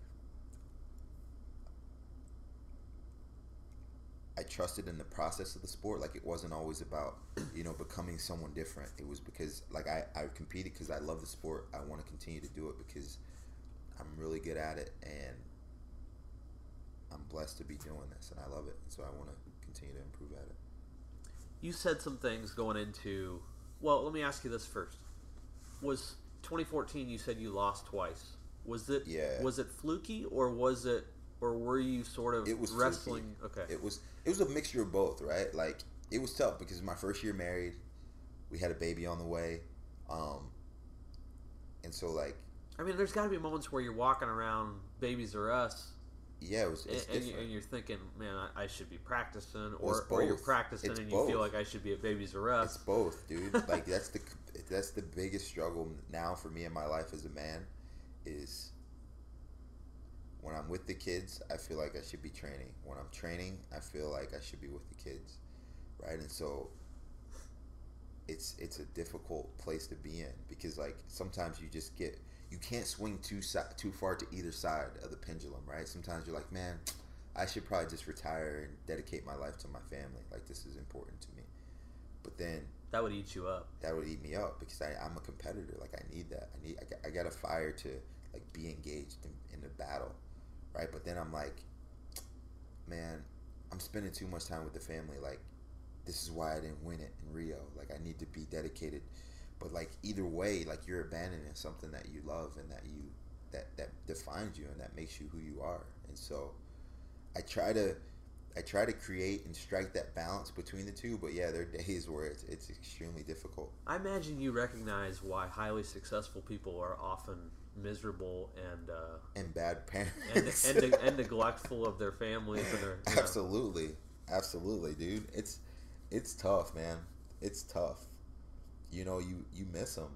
I trusted in the process of the sport. Like, it wasn't always about, you know, becoming someone different. It was because, like, I, I competed because I love the sport. I want to continue to do it because I'm really good at it. And I'm blessed to be doing this, and I love it. So I want to continue to improve at it. You said some things going into. Well, let me ask you this first. Was 2014? You said you lost twice. Was it? Yeah. Was it fluky, or was it, or were you sort of it was wrestling? Fluky. Okay. It was. It was a mixture of both, right? Like it was tough because my first year married, we had a baby on the way, um, and so like. I mean, there's got to be moments where you're walking around, Babies R Us, yeah, it was, and, and, you're thinking, man, I, I should be practicing, or, or you're practicing it's and you both. feel like I should be at Babies R Us. It's both, dude. like that's the that's the biggest struggle now for me in my life as a man is with the kids, I feel like I should be training. When I'm training, I feel like I should be with the kids, right? And so it's it's a difficult place to be in because like sometimes you just get you can't swing too too far to either side of the pendulum, right? Sometimes you're like, man, I should probably just retire and dedicate my life to my family. Like this is important to me. But then that would eat you up. That would eat me up because I, I'm a competitor. Like I need that. I need. I got, I got a fire to like be engaged in, in the battle, right? But then I'm like, man, I'm spending too much time with the family. Like this is why I didn't win it in Rio. Like I need to be dedicated but like either way like you're abandoning something that you love and that you that that defines you and that makes you who you are and so i try to i try to create and strike that balance between the two but yeah there are days where it's, it's extremely difficult i imagine you recognize why highly successful people are often miserable and uh, and bad parents and, and, and, neglectful of their families and their absolutely know. absolutely dude it's it's tough man it's tough you know, you you miss them.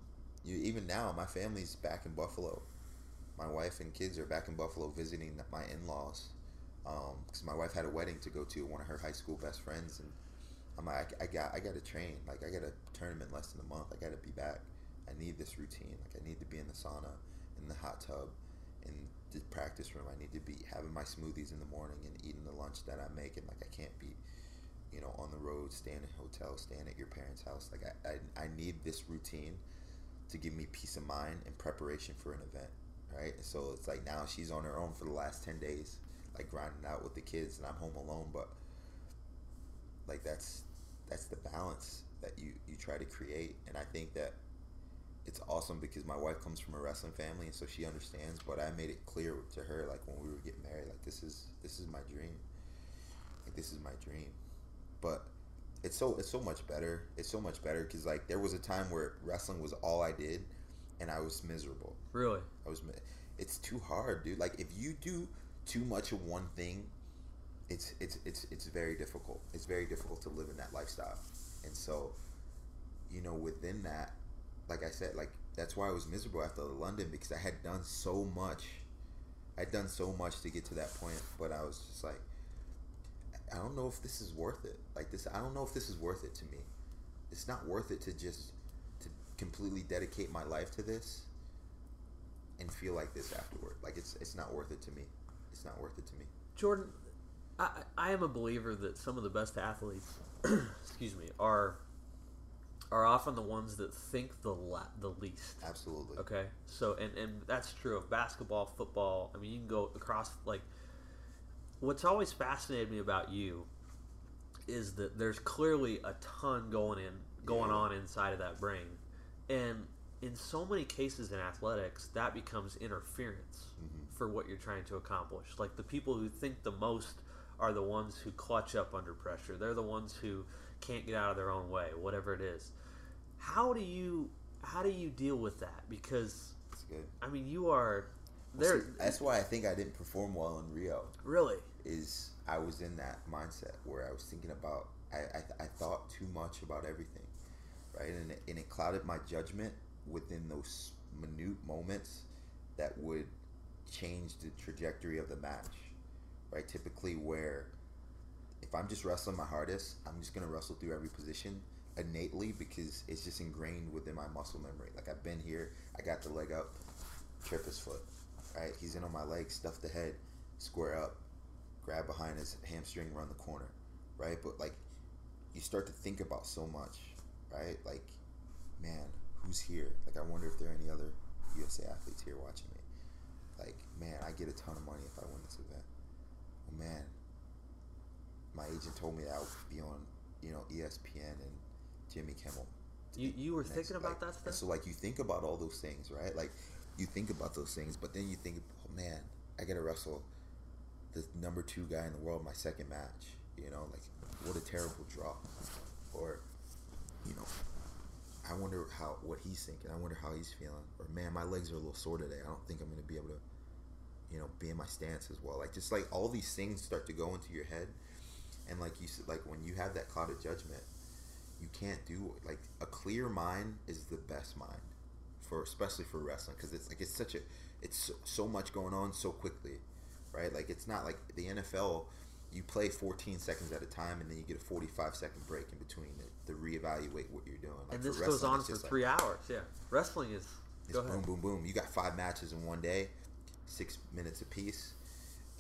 You even now, my family's back in Buffalo. My wife and kids are back in Buffalo visiting my in-laws because um, my wife had a wedding to go to one of her high school best friends, and I'm like, I, I got I got to train. Like I got a tournament less than a month. I got to be back. I need this routine. Like I need to be in the sauna, in the hot tub, in the practice room. I need to be having my smoothies in the morning and eating the lunch that I'm making. Like I can't be you know, on the road, staying in hotels, staying at your parents' house. Like I, I, I need this routine to give me peace of mind and preparation for an event, right? And So it's like now she's on her own for the last ten days, like grinding out with the kids, and I'm home alone. But like that's that's the balance that you you try to create, and I think that it's awesome because my wife comes from a wrestling family, and so she understands. But I made it clear to her, like when we were getting married, like this is this is my dream. Like this is my dream. But it's so it's so much better. It's so much better because like there was a time where wrestling was all I did, and I was miserable. Really? I was. It's too hard, dude. Like if you do too much of one thing, it's it's it's it's very difficult. It's very difficult to live in that lifestyle, and so, you know, within that, like I said, like that's why I was miserable after London because I had done so much. I'd done so much to get to that point, but I was just like, I don't know if this is worth it. Like this, I don't know if this is worth it to me. It's not worth it to just to completely dedicate my life to this and feel like this afterward. Like it's it's not worth it to me. It's not worth it to me. Jordan, I, I am a believer that some of the best athletes, excuse me, are are often the ones that think the la- the least. Absolutely. Okay, so and and that's true of basketball, football. I mean, you can go across like. What's always fascinated me about you is that there's clearly a ton going in going Yeah. on inside of that brain, and in so many cases in athletics, that becomes interference Mhm. for what you're trying to accomplish. Like the people who think the most are the ones who clutch up under pressure. They're the ones who can't get out of their own way, whatever it is. How do you how do you deal with that? Because It's good. I mean, you are there. see, that's why I think I didn't perform well in Rio. really, Is I was in that mindset where I was thinking about I I, I thought too much about everything, right? And it, and it clouded my judgment within those minute moments that would change the trajectory of the match, right? Typically, where if I'm just wrestling my hardest, I'm just gonna wrestle through every position innately because it's just ingrained within my muscle memory. Like I've been here, I got the leg up, trip his foot, right? He's in on my leg, stuff the head, square up, grab behind his hamstring, run the corner, right? But like, you start to think about so much, right? Like, man, who's here? Like, I wonder if there are any other USA athletes here watching me. Like, man, I get a ton of money if I win this event. Oh man, my agent told me that I would be on, you know, ESPN and Jimmy Kimmel. you you were next- thinking about like, that stuff. So like you think about all those things, right? Like you think about those things, but then you think, oh man, I gotta wrestle the number two guy in the world my second match. You know, like what a terrible draw. Or, you know, I wonder how what he's thinking. I wonder how he's feeling. Or man, my legs are a little sore today. I don't think I'm gonna be able to, you know, be in my stance as well. Like just like all these things start to go into your head, and like you said, like when you have that cloud of judgment, you can't do like a clear mind is the best mind for especially for wrestling because it's like it's such a it's so, so much going on so quickly right like it's not like the NFL you play 14 seconds at a time and then you get a 45 second break in between to, to reevaluate what you're doing like and this goes on for just like- three hours. Yeah, wrestling is. it's Go boom boom boom you got five matches in one day six minutes apiece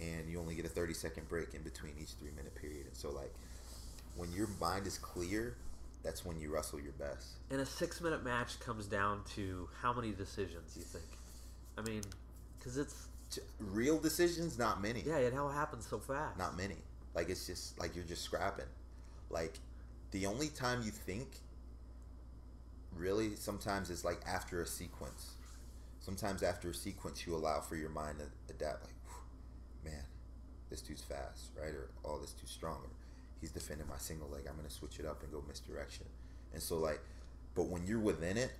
and you only get a 30 second break in between each three minute period. And so like when your mind is clear that's when you wrestle your best. And a six minute match comes down to how many decisions you think. I mean, because it's real decisions not many. Yeah, it all happens so fast. not many. Like it's just like you're just scrapping. Like the only time you think really sometimes is like after a sequence. Sometimes after a sequence you allow for your mind to adapt like "Whew, man this dude's fast right? Or oh this dude's stronger. He's defending my single leg. I'm gonna switch it up and go misdirection. And so like but when you're within it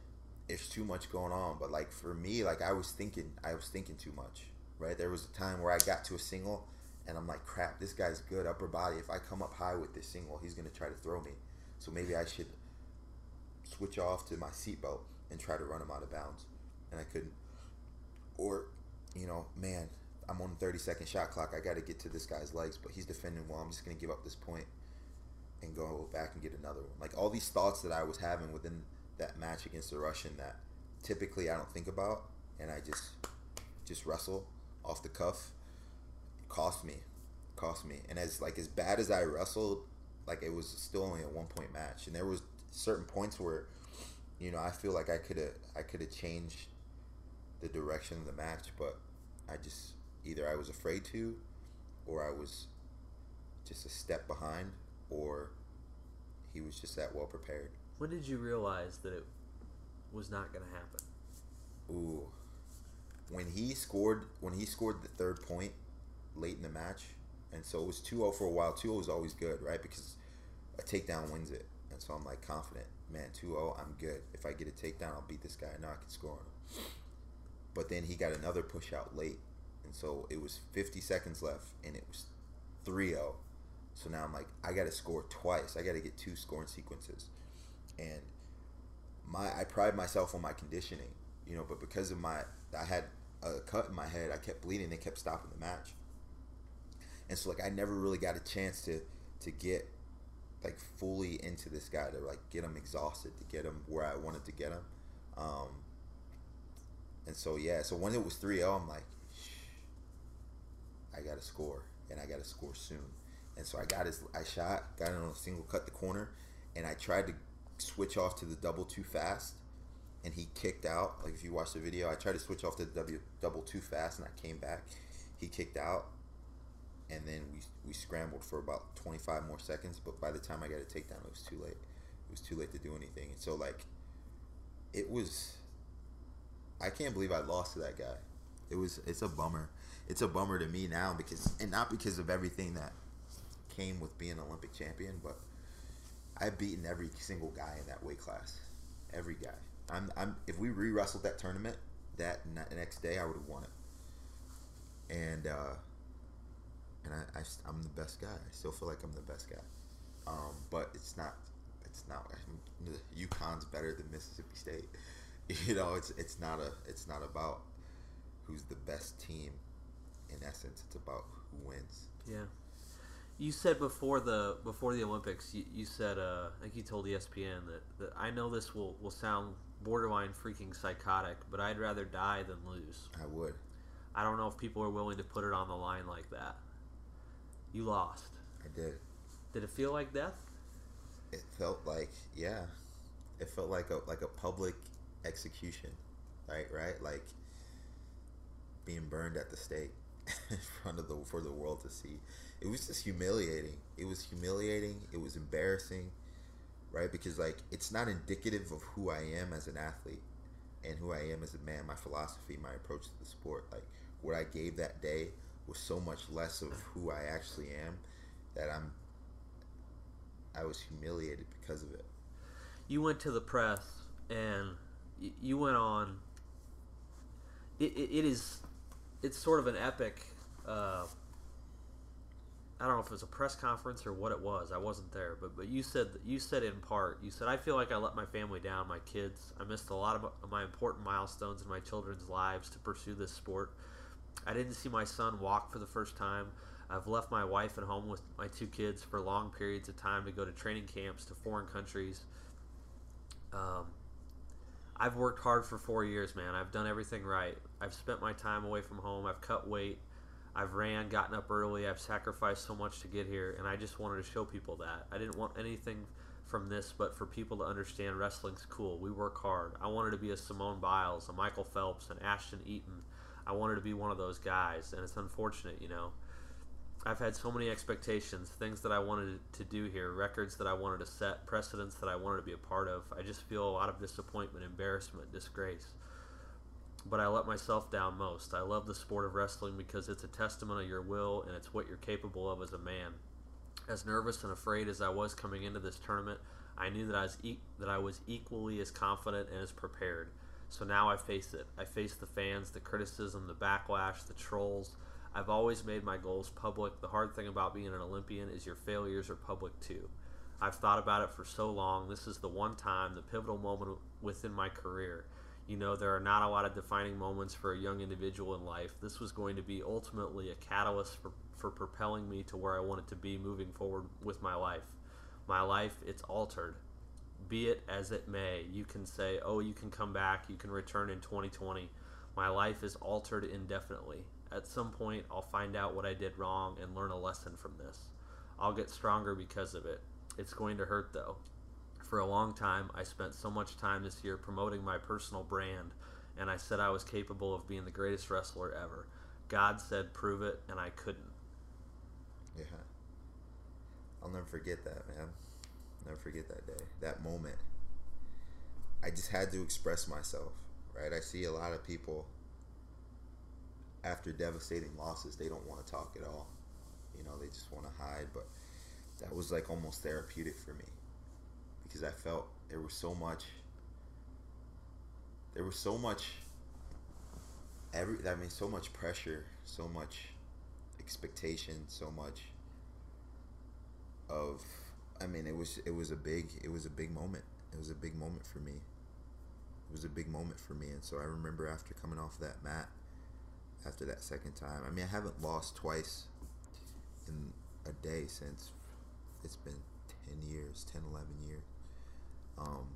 it's too much going on. But like for me like i was thinking i was thinking too much right? There was a time where i got to a single and i'm like crap this guy's good upper body. If i come up high with this single he's gonna try to throw me. So maybe i should switch off to my seatbelt and try to run him out of bounds. And i couldn't. Or you know man i'm on the 30 second shot clock i got to get to this guy's legs but he's defending well i'm just gonna give up this point and go back and get another one. Like all these thoughts that I was having within that match against the Russian that typically I don't think about, and I just just wrestle off the cuff. Cost me, cost me. And as like as bad as I wrestled, like it was still only a one point match, and there was certain points where, you know, I feel like I could have I could have changed the direction of the match, but I just either I was afraid to, or I was just a step behind, or he was just that well prepared. When did you realize that it was not going to happen? Ooh, when he scored when he scored the third point late in the match, and so it was 2-0 for a while. 2-0 is always good, right? Because a takedown wins it, and so I'm like confident, man. 2-0, I'm good. If I get a takedown, I'll beat this guy. I know I can score on him. But then he got another push out late, so it was 50 seconds left, and it was 3-0. So now I'm like, I got to score twice. I got to get two scoring sequences, and my I pride myself on my conditioning, you know. But because of my, I had a cut in my head. I kept bleeding. They kept stopping the match, and so like I never really got a chance to to get like fully into this guy to like get him exhausted to get him where I wanted to get him. Um, and so yeah, so when it was 3-0, I'm like, I got to score, and I got to score soon. And so I got his, I shot, got it on a single cut the corner, and I tried to switch off to the double too fast, and he kicked out. Like if you watch the video, I tried to switch off to the w, double too fast, and I came back. He kicked out, and then we we scrambled for about 25 more seconds. But by the time I got a takedown, it was too late. It was too late to do anything. And so like, it was. I can't believe I lost to that guy. It was. It's a bummer. It's a bummer to me now because, and not because of everything that came with being an Olympic champion, but I've beaten every single guy in that weight class. Every guy. I'm. I'm. If we re wrestled that tournament that next day, I would have won it. And. uh and I, I am the best guy. I still feel like I'm the best guy. Um, but it's not. It's not. UConn's better than Mississippi State. You know, it's it's not a. It's not about who's the best team. In essence, it's about who wins. Yeah. You said before the before the Olympics, you, you said uh, I think you told ESPN that, that I know this will, will sound borderline freaking psychotic, but I'd rather die than lose. I would. I don't know if people are willing to put it on the line like that. You lost. I did. Did it feel like death? It felt like yeah. It felt like a like a public execution, right? Right, like being burned at the stake in front of the for the world to see. It was just humiliating. It was humiliating. It was embarrassing, right? Because like it's not indicative of who I am as an athlete and who I am as a man. My philosophy, my approach to the sport, like what I gave that day was so much less of who I actually am that I'm I was humiliated because of it. You went to the press and you went on. It, it, it is, it's sort of an epic. Uh, I don't know if it was a press conference or what it was. I wasn't there, but but you said you said in part you said I feel like I let my family down, my kids. I missed a lot of my important milestones in my children's lives to pursue this sport. I didn't see my son walk for the first time. I've left my wife at home with my two kids for long periods of time to go to training camps to foreign countries. Um, I've worked hard for four years, man. I've done everything right. I've spent my time away from home. I've cut weight. I've ran, gotten up early. I've sacrificed so much to get here, and I just wanted to show people that. I didn't want anything from this but for people to understand wrestling's cool. We work hard. I wanted to be a Simone Biles, a Michael Phelps, an Ashton Eaton I wanted to be one of those guys, and it's unfortunate, you know. I've had so many expectations, things that I wanted to do here, records that I wanted to set, precedents that I wanted to be a part of. I just feel a lot of disappointment, embarrassment, disgrace. But I let myself down most. I love the sport of wrestling because it's a testament of your will and it's what you're capable of as a man. As nervous and afraid as I was coming into this tournament, I knew that I was e- that I was equally as confident and as prepared. So now I face it. I face the fans, the criticism, the backlash, the trolls. I've always made my goals public. The hard thing about being an Olympian is your failures are public too. I've thought about it for so long. This is the one time, the pivotal moment within my career. You know, there are not a lot of defining moments for a young individual in life. This was going to be ultimately a catalyst for, for propelling me to where I wanted to be moving forward with my life. My life, it's altered be it as it may, you can say, oh, you can come back, you can return in 2020. My life is altered indefinitely. At some point, I'll find out what I did wrong and learn a lesson from this. I'll get stronger because of it. It's going to hurt though. For a long time, I spent so much time this year promoting my personal brand, and I said I was capable of being the greatest wrestler ever. God said, prove it, and I couldn't. Yeah. I'll never forget that, man never forget that day, that moment. I just had to express myself, right? I see a lot of people after devastating losses, they don't want to talk at all. You know, they just want to hide. But that was like almost therapeutic for me because I felt there was so much. There was so much. Every I mean, so much pressure, so much expectation, so much of. I mean, it was it was a big it was a big moment. It was a big moment for me. It was a big moment for me, and so I remember after coming off that mat after that second time. I mean, I haven't lost twice in a day since it's been 10 years, 10, 11 years. Um,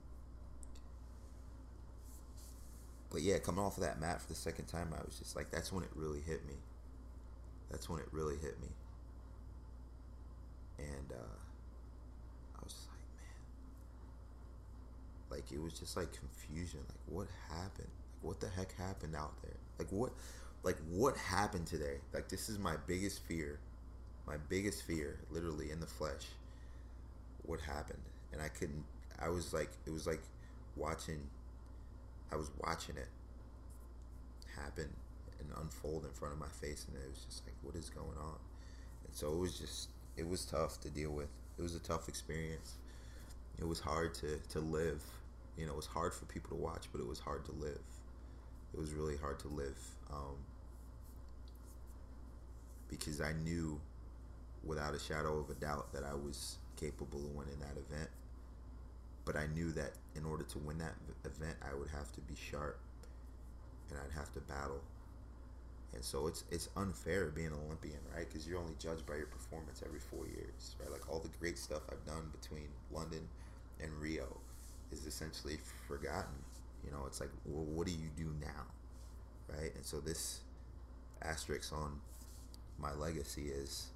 but yeah, coming off of that mat for the second time, I was just like, that's when it really hit me. That's when it really hit me. And uh, I was just like, man. Like, it was just like confusion. Like, what happened? Like, what the heck happened out there? Like, what like what happened today like this is my biggest fear my biggest fear literally in the flesh what happened and i couldn't i was like it was like watching i was watching it happen and unfold in front of my face and it was just like what is going on? And so it was just it was tough to deal with. It was a tough experience. It was hard to to live. You know it was hard for people to watch but it was hard to live. It was really hard to live um, because I knew without a shadow of a doubt that I was capable of winning that event. But I knew that in order to win that event, I would have to be sharp and I'd have to battle. And so it's it's unfair being an Olympian, right? Because you're only judged by your performance every four years, right? Like all the great stuff I've done between London and Rio is essentially forgotten. You know, it's like, well, what do you do now, right? And so this asterisk on my legacy is,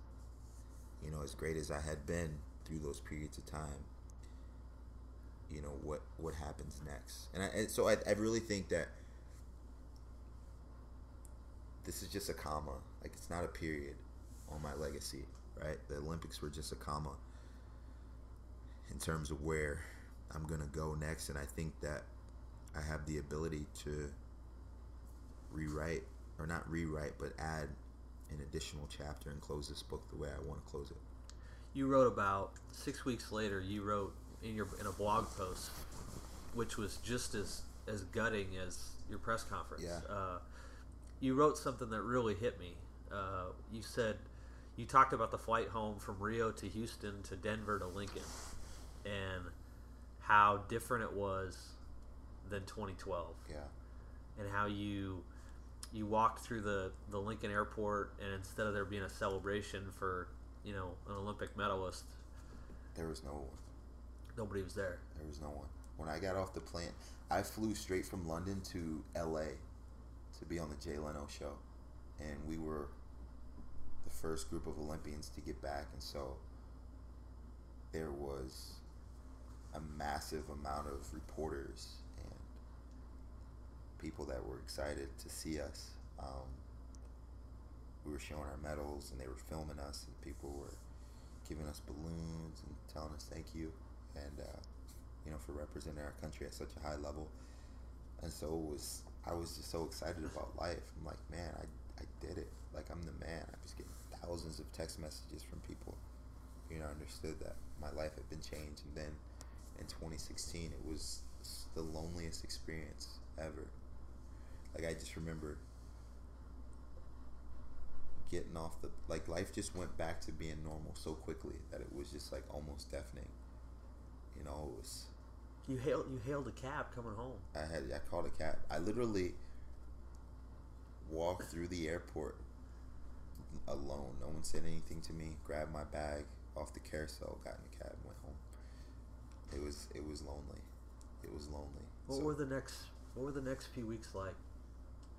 you know, as great as I had been through those periods of time, you know, what what happens next? And, I, and so I, I really think that this is just a comma. Like it's not a period on my legacy, right? The Olympics were just a comma in terms of where I'm gonna go next, and I think that I have the ability to rewrite or not rewrite, but add an additional chapter and close this book the way I want to close it. You wrote about six weeks later. You wrote in your in a blog post, which was just as as gutting as your press conference. Yeah. Uh, you wrote something that really hit me. Uh, you said you talked about the flight home from Rio to Houston to Denver to Lincoln, and how different it was than 2012. Yeah. And how you you walked through the, the Lincoln airport, and instead of there being a celebration for you know an Olympic medalist, there was no. Nobody was there. There was no one. When I got off the plane, I flew straight from London to L.A. to be on the Jay Leno show, and we were the first group of Olympians to get back, and so there was a massive amount of reporters and people that were excited to see us. Um, we were showing our medals and they were filming us, and people were giving us balloons and telling us thank you, and uh, you know for representing our country at such a high level. And so it was I was just so excited about life. I'm like, man, I I did it. Like I'm the man. I was getting thousands of text messages from people. You know, I understood that my life had been changed, and then in 2016, it was the loneliest experience ever like I just remember getting off the like life just went back to being normal so quickly that it was just like almost deafening. You know, it was. You hailed you hailed a cab coming home. I had I called a cab. I literally walked through the airport alone. No one said anything to me. Grabbed my bag off the carousel, got in the cab, went home. It was it was lonely. It was lonely. What so, were the next What were the next few weeks like?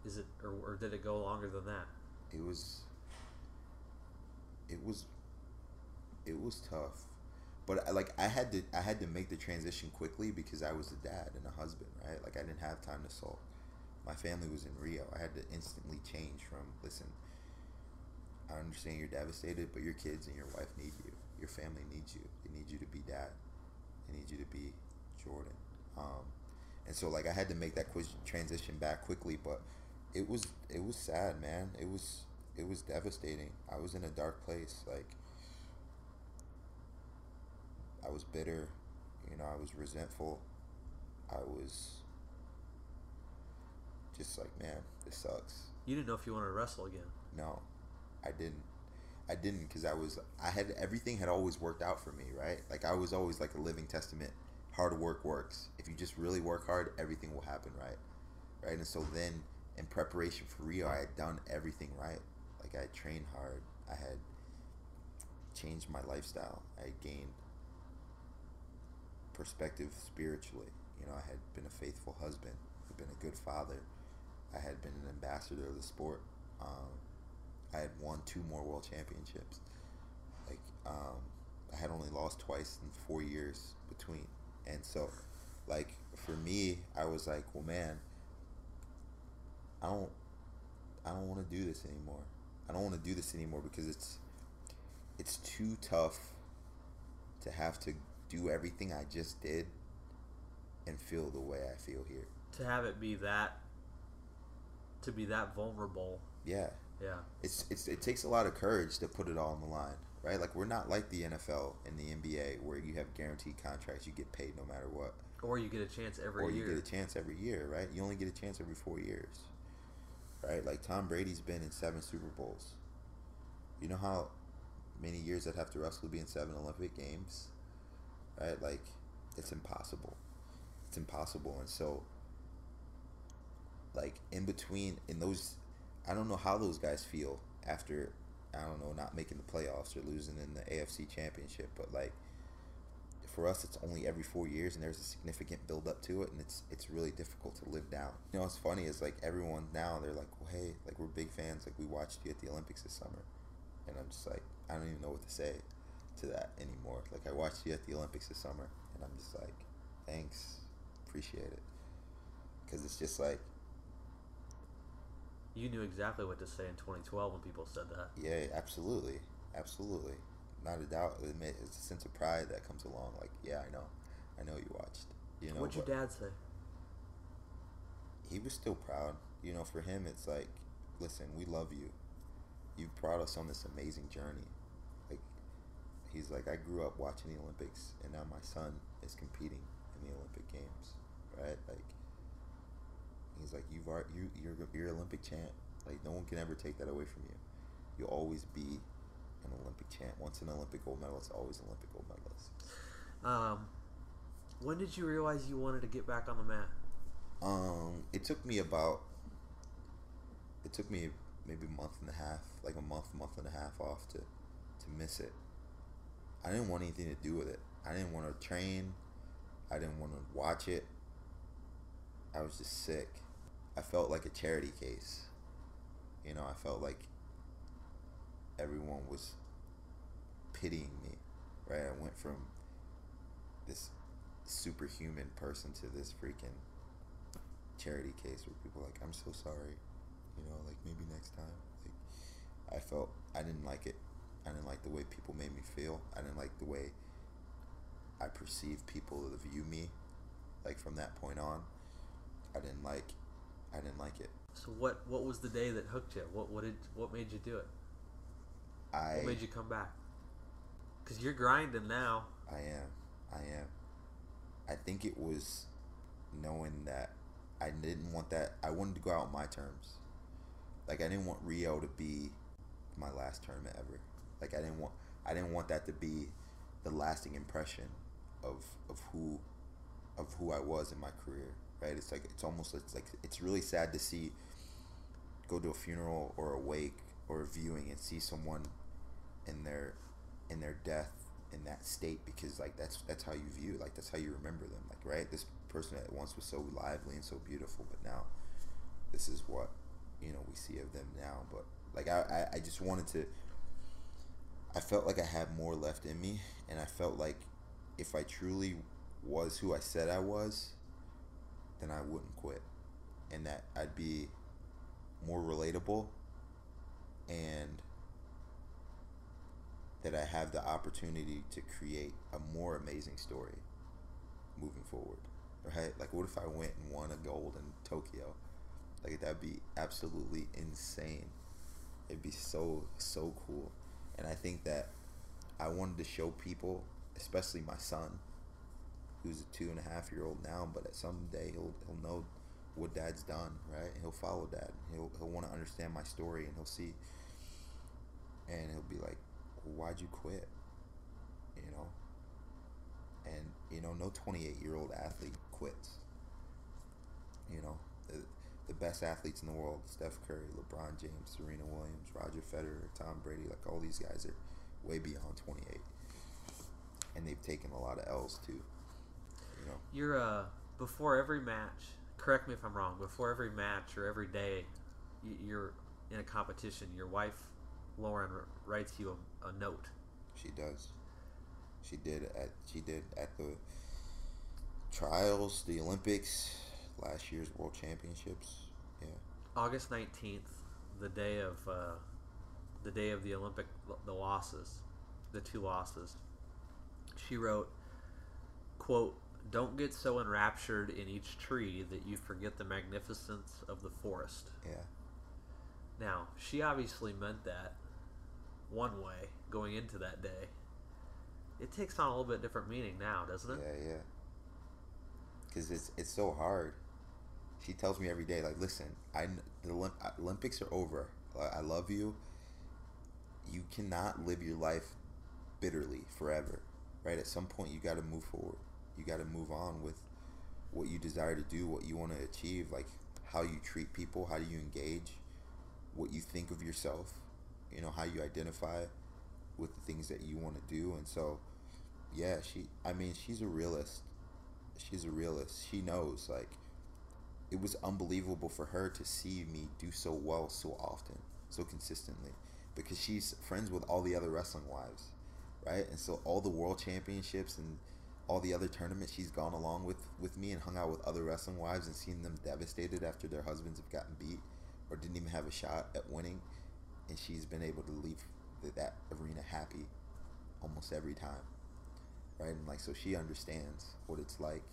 Is it or, or did it go longer than that? It was. It was. It was tough, but like I had to I had to make the transition quickly because I was a dad and a husband, right? Like I didn't have time to sulk. My family was in Rio. I had to instantly change from listen. I understand you're devastated, but your kids and your wife need you. Your family needs you. They need you to be dad. They need you to be Jordan. Um, and so like I had to make that quick transition back quickly, but it was it was sad, man. It was it was devastating. I was in a dark place, like I was bitter, you know, I was resentful. I was just like, man, this sucks. You didn't know if you wanted to wrestle again. No, I didn't. I didn't because I was I had everything had always worked out for me, right? Like I was always like a living testament. Hard work works. If you just really work hard, everything will happen, right? Right. And so then, in preparation for Rio, I had done everything right. Like I had trained hard. I had changed my lifestyle. I had gained perspective spiritually. You know, I had been a faithful husband. I'd been a good father. I had been an ambassador of the sport. Um, I had won two more world championships. Like um, I had only lost twice in four years between, and so like for me, I was like, well, man, I don't, I don't want to do this anymore. I don't want to do this anymore because it's, it's too tough to have to do everything I just did and feel the way I feel here. To have it be that, to be that vulnerable. Yeah. Yeah. It's, it's it takes a lot of courage to put it all on the line, right? Like we're not like the NFL and the NBA where you have guaranteed contracts, you get paid no matter what. Or you get a chance every or year. you get a chance every year, right? You only get a chance every four years, right? Like Tom Brady's been in seven Super Bowls. You know how many years I'd have to wrestle to be in seven Olympic games, right? Like it's impossible. It's impossible, and so like in between in those, I don't know how those guys feel after I don't know not making the playoffs or losing in the AFC Championship, but like for us it's only every four years and there's a significant build up to it and it's it's really difficult to live down. You know what's funny is like everyone now they're like well hey like we're big fans. Like we watched you at the olympics this summer. And i'm just like i don't even know what to say to that anymore like i watched you at the olympics this summer and i'm just like thanks appreciate it because it's just like you knew exactly what to say in 2012 when people said that. yeah absolutely absolutely not a doubt. Admit it's a sense of pride that comes along. Like, yeah, I know, I know you watched. You know, what'd your dad say? He was still proud. You know, for him, it's like, listen, we love you. You've brought us on this amazing journey. He's like, I grew up watching the Olympics, and now my son is competing in the Olympic Games, right? Like, he's like, you've you you're you're Olympic champ. Like, no one can ever take that away from you. You'll always be an Olympic champ. Once an Olympic gold medalist, always an Olympic gold medalist. Um, when did you realize you wanted to get back on the mat? Um, it took me about. It took me maybe a month and a half, like a month, month and a half off to, to miss it. I didn't want anything to do with it. I didn't want to train. I didn't want to watch it. I was just sick. I felt like a charity case. You know, I felt like everyone was pitying me, right? I went from this superhuman person to this freaking charity case where people like, I'm so sorry, you know, like maybe next time. Like, I felt I didn't like it. I didn't like the way people made me feel. I didn't like the way I perceived people to view me. Like from that point on, I didn't like. I didn't like it. So what? What was the day that hooked you? What? What did? What made you do it? I. What made you come back? Because you're grinding now. I am. I am. I think it was knowing that I didn't want that. I wanted to go out on my terms. Like I didn't want Rio to be my last tournament ever. Like I didn't want. I didn't want that to be the lasting impression of of who of who I was in my career. Right. It's like it's almost it's like it's really sad to see go to a funeral or a wake or a viewing and see someone in their in their death in that state because like that's that's how you view like that's how you remember them like right this person that once was so lively and so beautiful but now this is what you know we see of them now but like I, I, I just wanted to I felt like I had more left in me and I felt like if I truly was who I said I was then I wouldn't quit and that I'd be more relatable and that I have the opportunity to create a more amazing story moving forward. right? Like, what if I went and won a gold in Tokyo? Like, that'd be absolutely insane. It'd be so so cool, and I think that I wanted to show people, especially my son, who's a two and a half year old now, but at someday he'll he'll know what dad's done, right? He'll follow dad. He'll he'll want to understand my story, and he'll see, and he'll be like, well, "Why'd you quit?" You know. And you know, no twenty eight year old athlete quits. You know, uh, the, best athletes in the world: Steph Curry, LeBron James, Serena Williams, Roger Federer, Tom Brady. Like all these guys are way beyond twenty eight, and they've taken a lot of L's too. You know. You're uh before every match. Correct me if I'm wrong. Before every match or every day, you're in a competition. Your wife, Lauren, writes you a, a note. She does. She did at she did at the trials, the Olympics, last year's World Championships. Yeah. August nineteenth, the day of uh, the day of the Olympic the losses, the two losses. She wrote, "quote Don't get so enraptured in each tree that you forget the magnificence of the forest." Yeah. Now she obviously meant that one way going into that day. It takes on a little bit different meaning now, doesn't it? Yeah, yeah. Because it's it's so hard. She tells me every day, like, listen, I the uh, Olympics are over. I I love you. You cannot live your life bitterly forever, right? At some point, you got to move forward. You got to move on with what you desire to do, what you want to achieve, like how you treat people, how do you engage, what you think of yourself, you know, how you identify with the things that you want to do, and so yeah, she. I mean, she's a realist. She's a realist. She knows like it was unbelievable for her to see me do so well so often, so consistently, because she's friends with all the other wrestling wives, right? And so all the world championships and all the other tournaments she's gone along with with me and hung out with other wrestling wives and seen them devastated after their husbands have gotten beat or didn't even have a shot at winning, and she's been able to leave th- that arena happy almost every time right? And like, so she understands what it's like.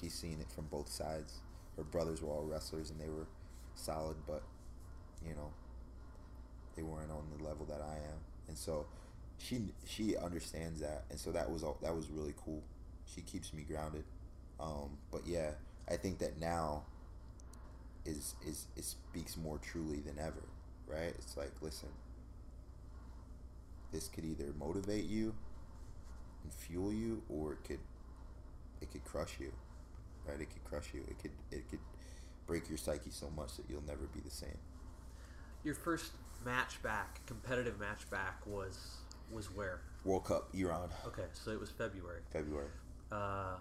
She's seen it from both sides. Her brothers were all wrestlers and they were solid, but you know, they weren't on the level that I am. And so, she she understands that, and so that was all, that was really cool. She keeps me grounded. Um, but yeah, I think that now is is it speaks more truly than ever, right? It's like, listen, this could either motivate you and fuel you, or it could it could crush you, right? It could crush you. It could it could break your psyche so much that you'll never be the same. Your first match back, competitive match back, was was where? World Cup Iran, Okay, so it was February. February. Uh,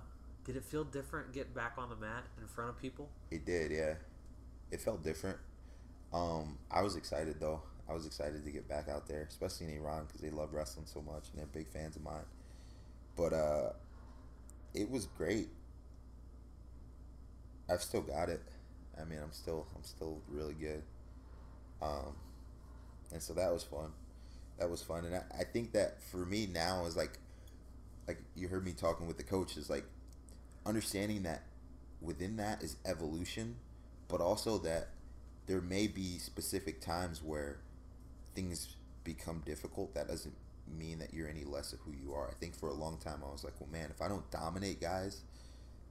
did it feel different getting back on the mat in front of people? It did, yeah. It felt different. Um, I was excited though. I was excited to get back out there, especially in Iran because they love wrestling so much and they're big fans of mine. But uh, it was great. I've still got it. I mean, I'm still I'm still really good. Um, and so that was fun. That was fun, and I, I think that for me now is like, like you heard me talking with the coach is like, understanding that within that is evolution, but also that there may be specific times where things become difficult. That doesn't mean that you're any less of who you are. I think for a long time I was like, well, man, if I don't dominate guys,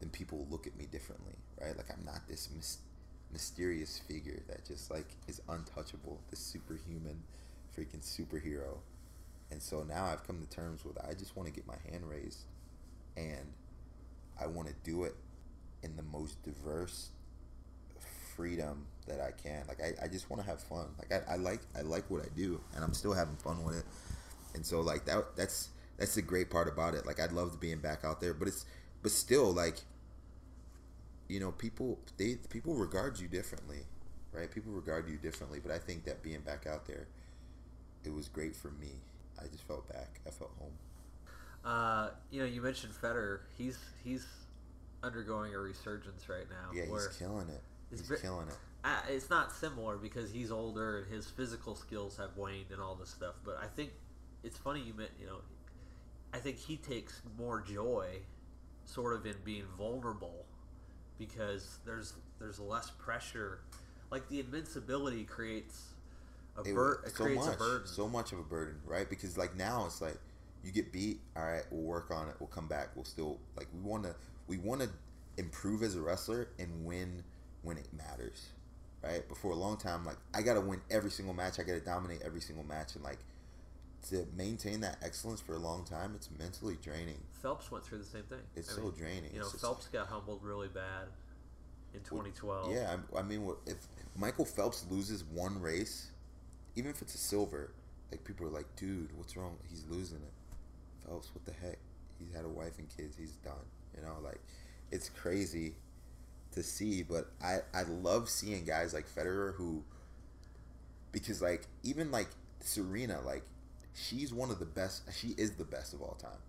then people look at me differently, right? Like I'm not this mis- mysterious figure that just like is untouchable, this superhuman, freaking superhero. And so now I've come to terms with I just want to get my hand raised, and I want to do it in the most diverse freedom that I can. Like I, I just want to have fun. Like I, I like I like what I do, and I'm still having fun with it. And so like that that's that's the great part about it. Like I'd love to being back out there, but it's but still like you know people they people regard you differently, right? People regard you differently, but I think that being back out there, it was great for me. I just felt back. I felt home. Uh, you know, you mentioned Federer. He's he's undergoing a resurgence right now. Yeah, he's killing it. He's killing it. it's not similar because he's older and his physical skills have waned and all this stuff. But I think it's funny you meant you know, I think he takes more joy, sort of in being vulnerable because there's there's less pressure. Like the invincibility creates a bur- it creates much, a burden. so much of a burden, right? Because like now it's like you get beat, all right, we'll work on it, we'll come back, we'll still like we want to we want to improve as a wrestler and win when it matters, right? But for a long time, like I gotta win every single match, I gotta dominate every single match, and like to maintain that excellence for a long time, it's mentally draining. Phelps went through the same thing. It's I so mean, draining. You know, It's Phelps got humbled really bad in 2012. Yeah, I, I mean, if Michael Phelps loses one race, even if it's a silver, like people are like, "Dude, what's wrong? He's losing it." Phelps, what the heck? He's had a wife and kids. He's done. You know, like it's crazy to see, but I I love seeing guys like Federer who, because like even like Serena, like she's one of the best. She is the best of all time,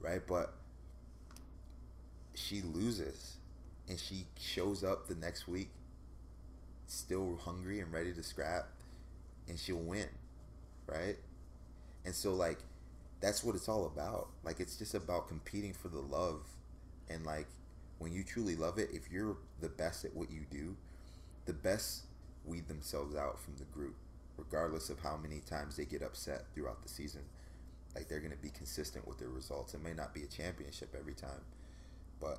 right? But she loses and she shows up the next week still hungry and ready to scrap and she'll win right and so like that's what it's all about like it's just about competing for the love and like when you truly love it if you're the best at what you do the best weed themselves out from the group regardless of how many times they get upset throughout the season like they're going to be consistent with their results it may not be a championship every time but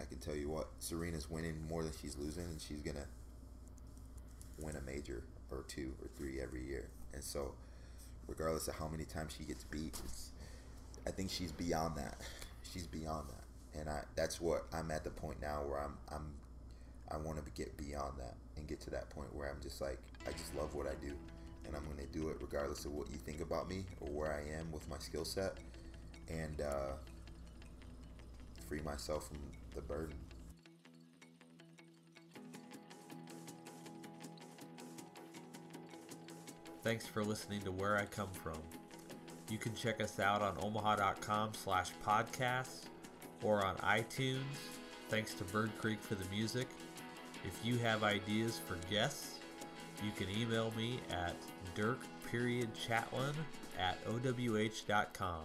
I can tell you what, Serena's winning more than she's losing, and she's gonna win a major or two or three every year. And so, regardless of how many times she gets beat, I think she's beyond that. She's beyond that, and I that's what I'm at the point now where I'm I'm I want to get beyond that get to that point where I'm just like I just love what I do, and I'm gonna do it regardless of what you think about me or where I am with my skill set, and. uh free myself from the burden. Thanks for listening to Where I Come From. You can check us out on omaha.com slash podcasts or on iTunes. Thanks to Bird Creek for the music. If you have ideas for guests, you can email me at dirk period chatelain at owh.com.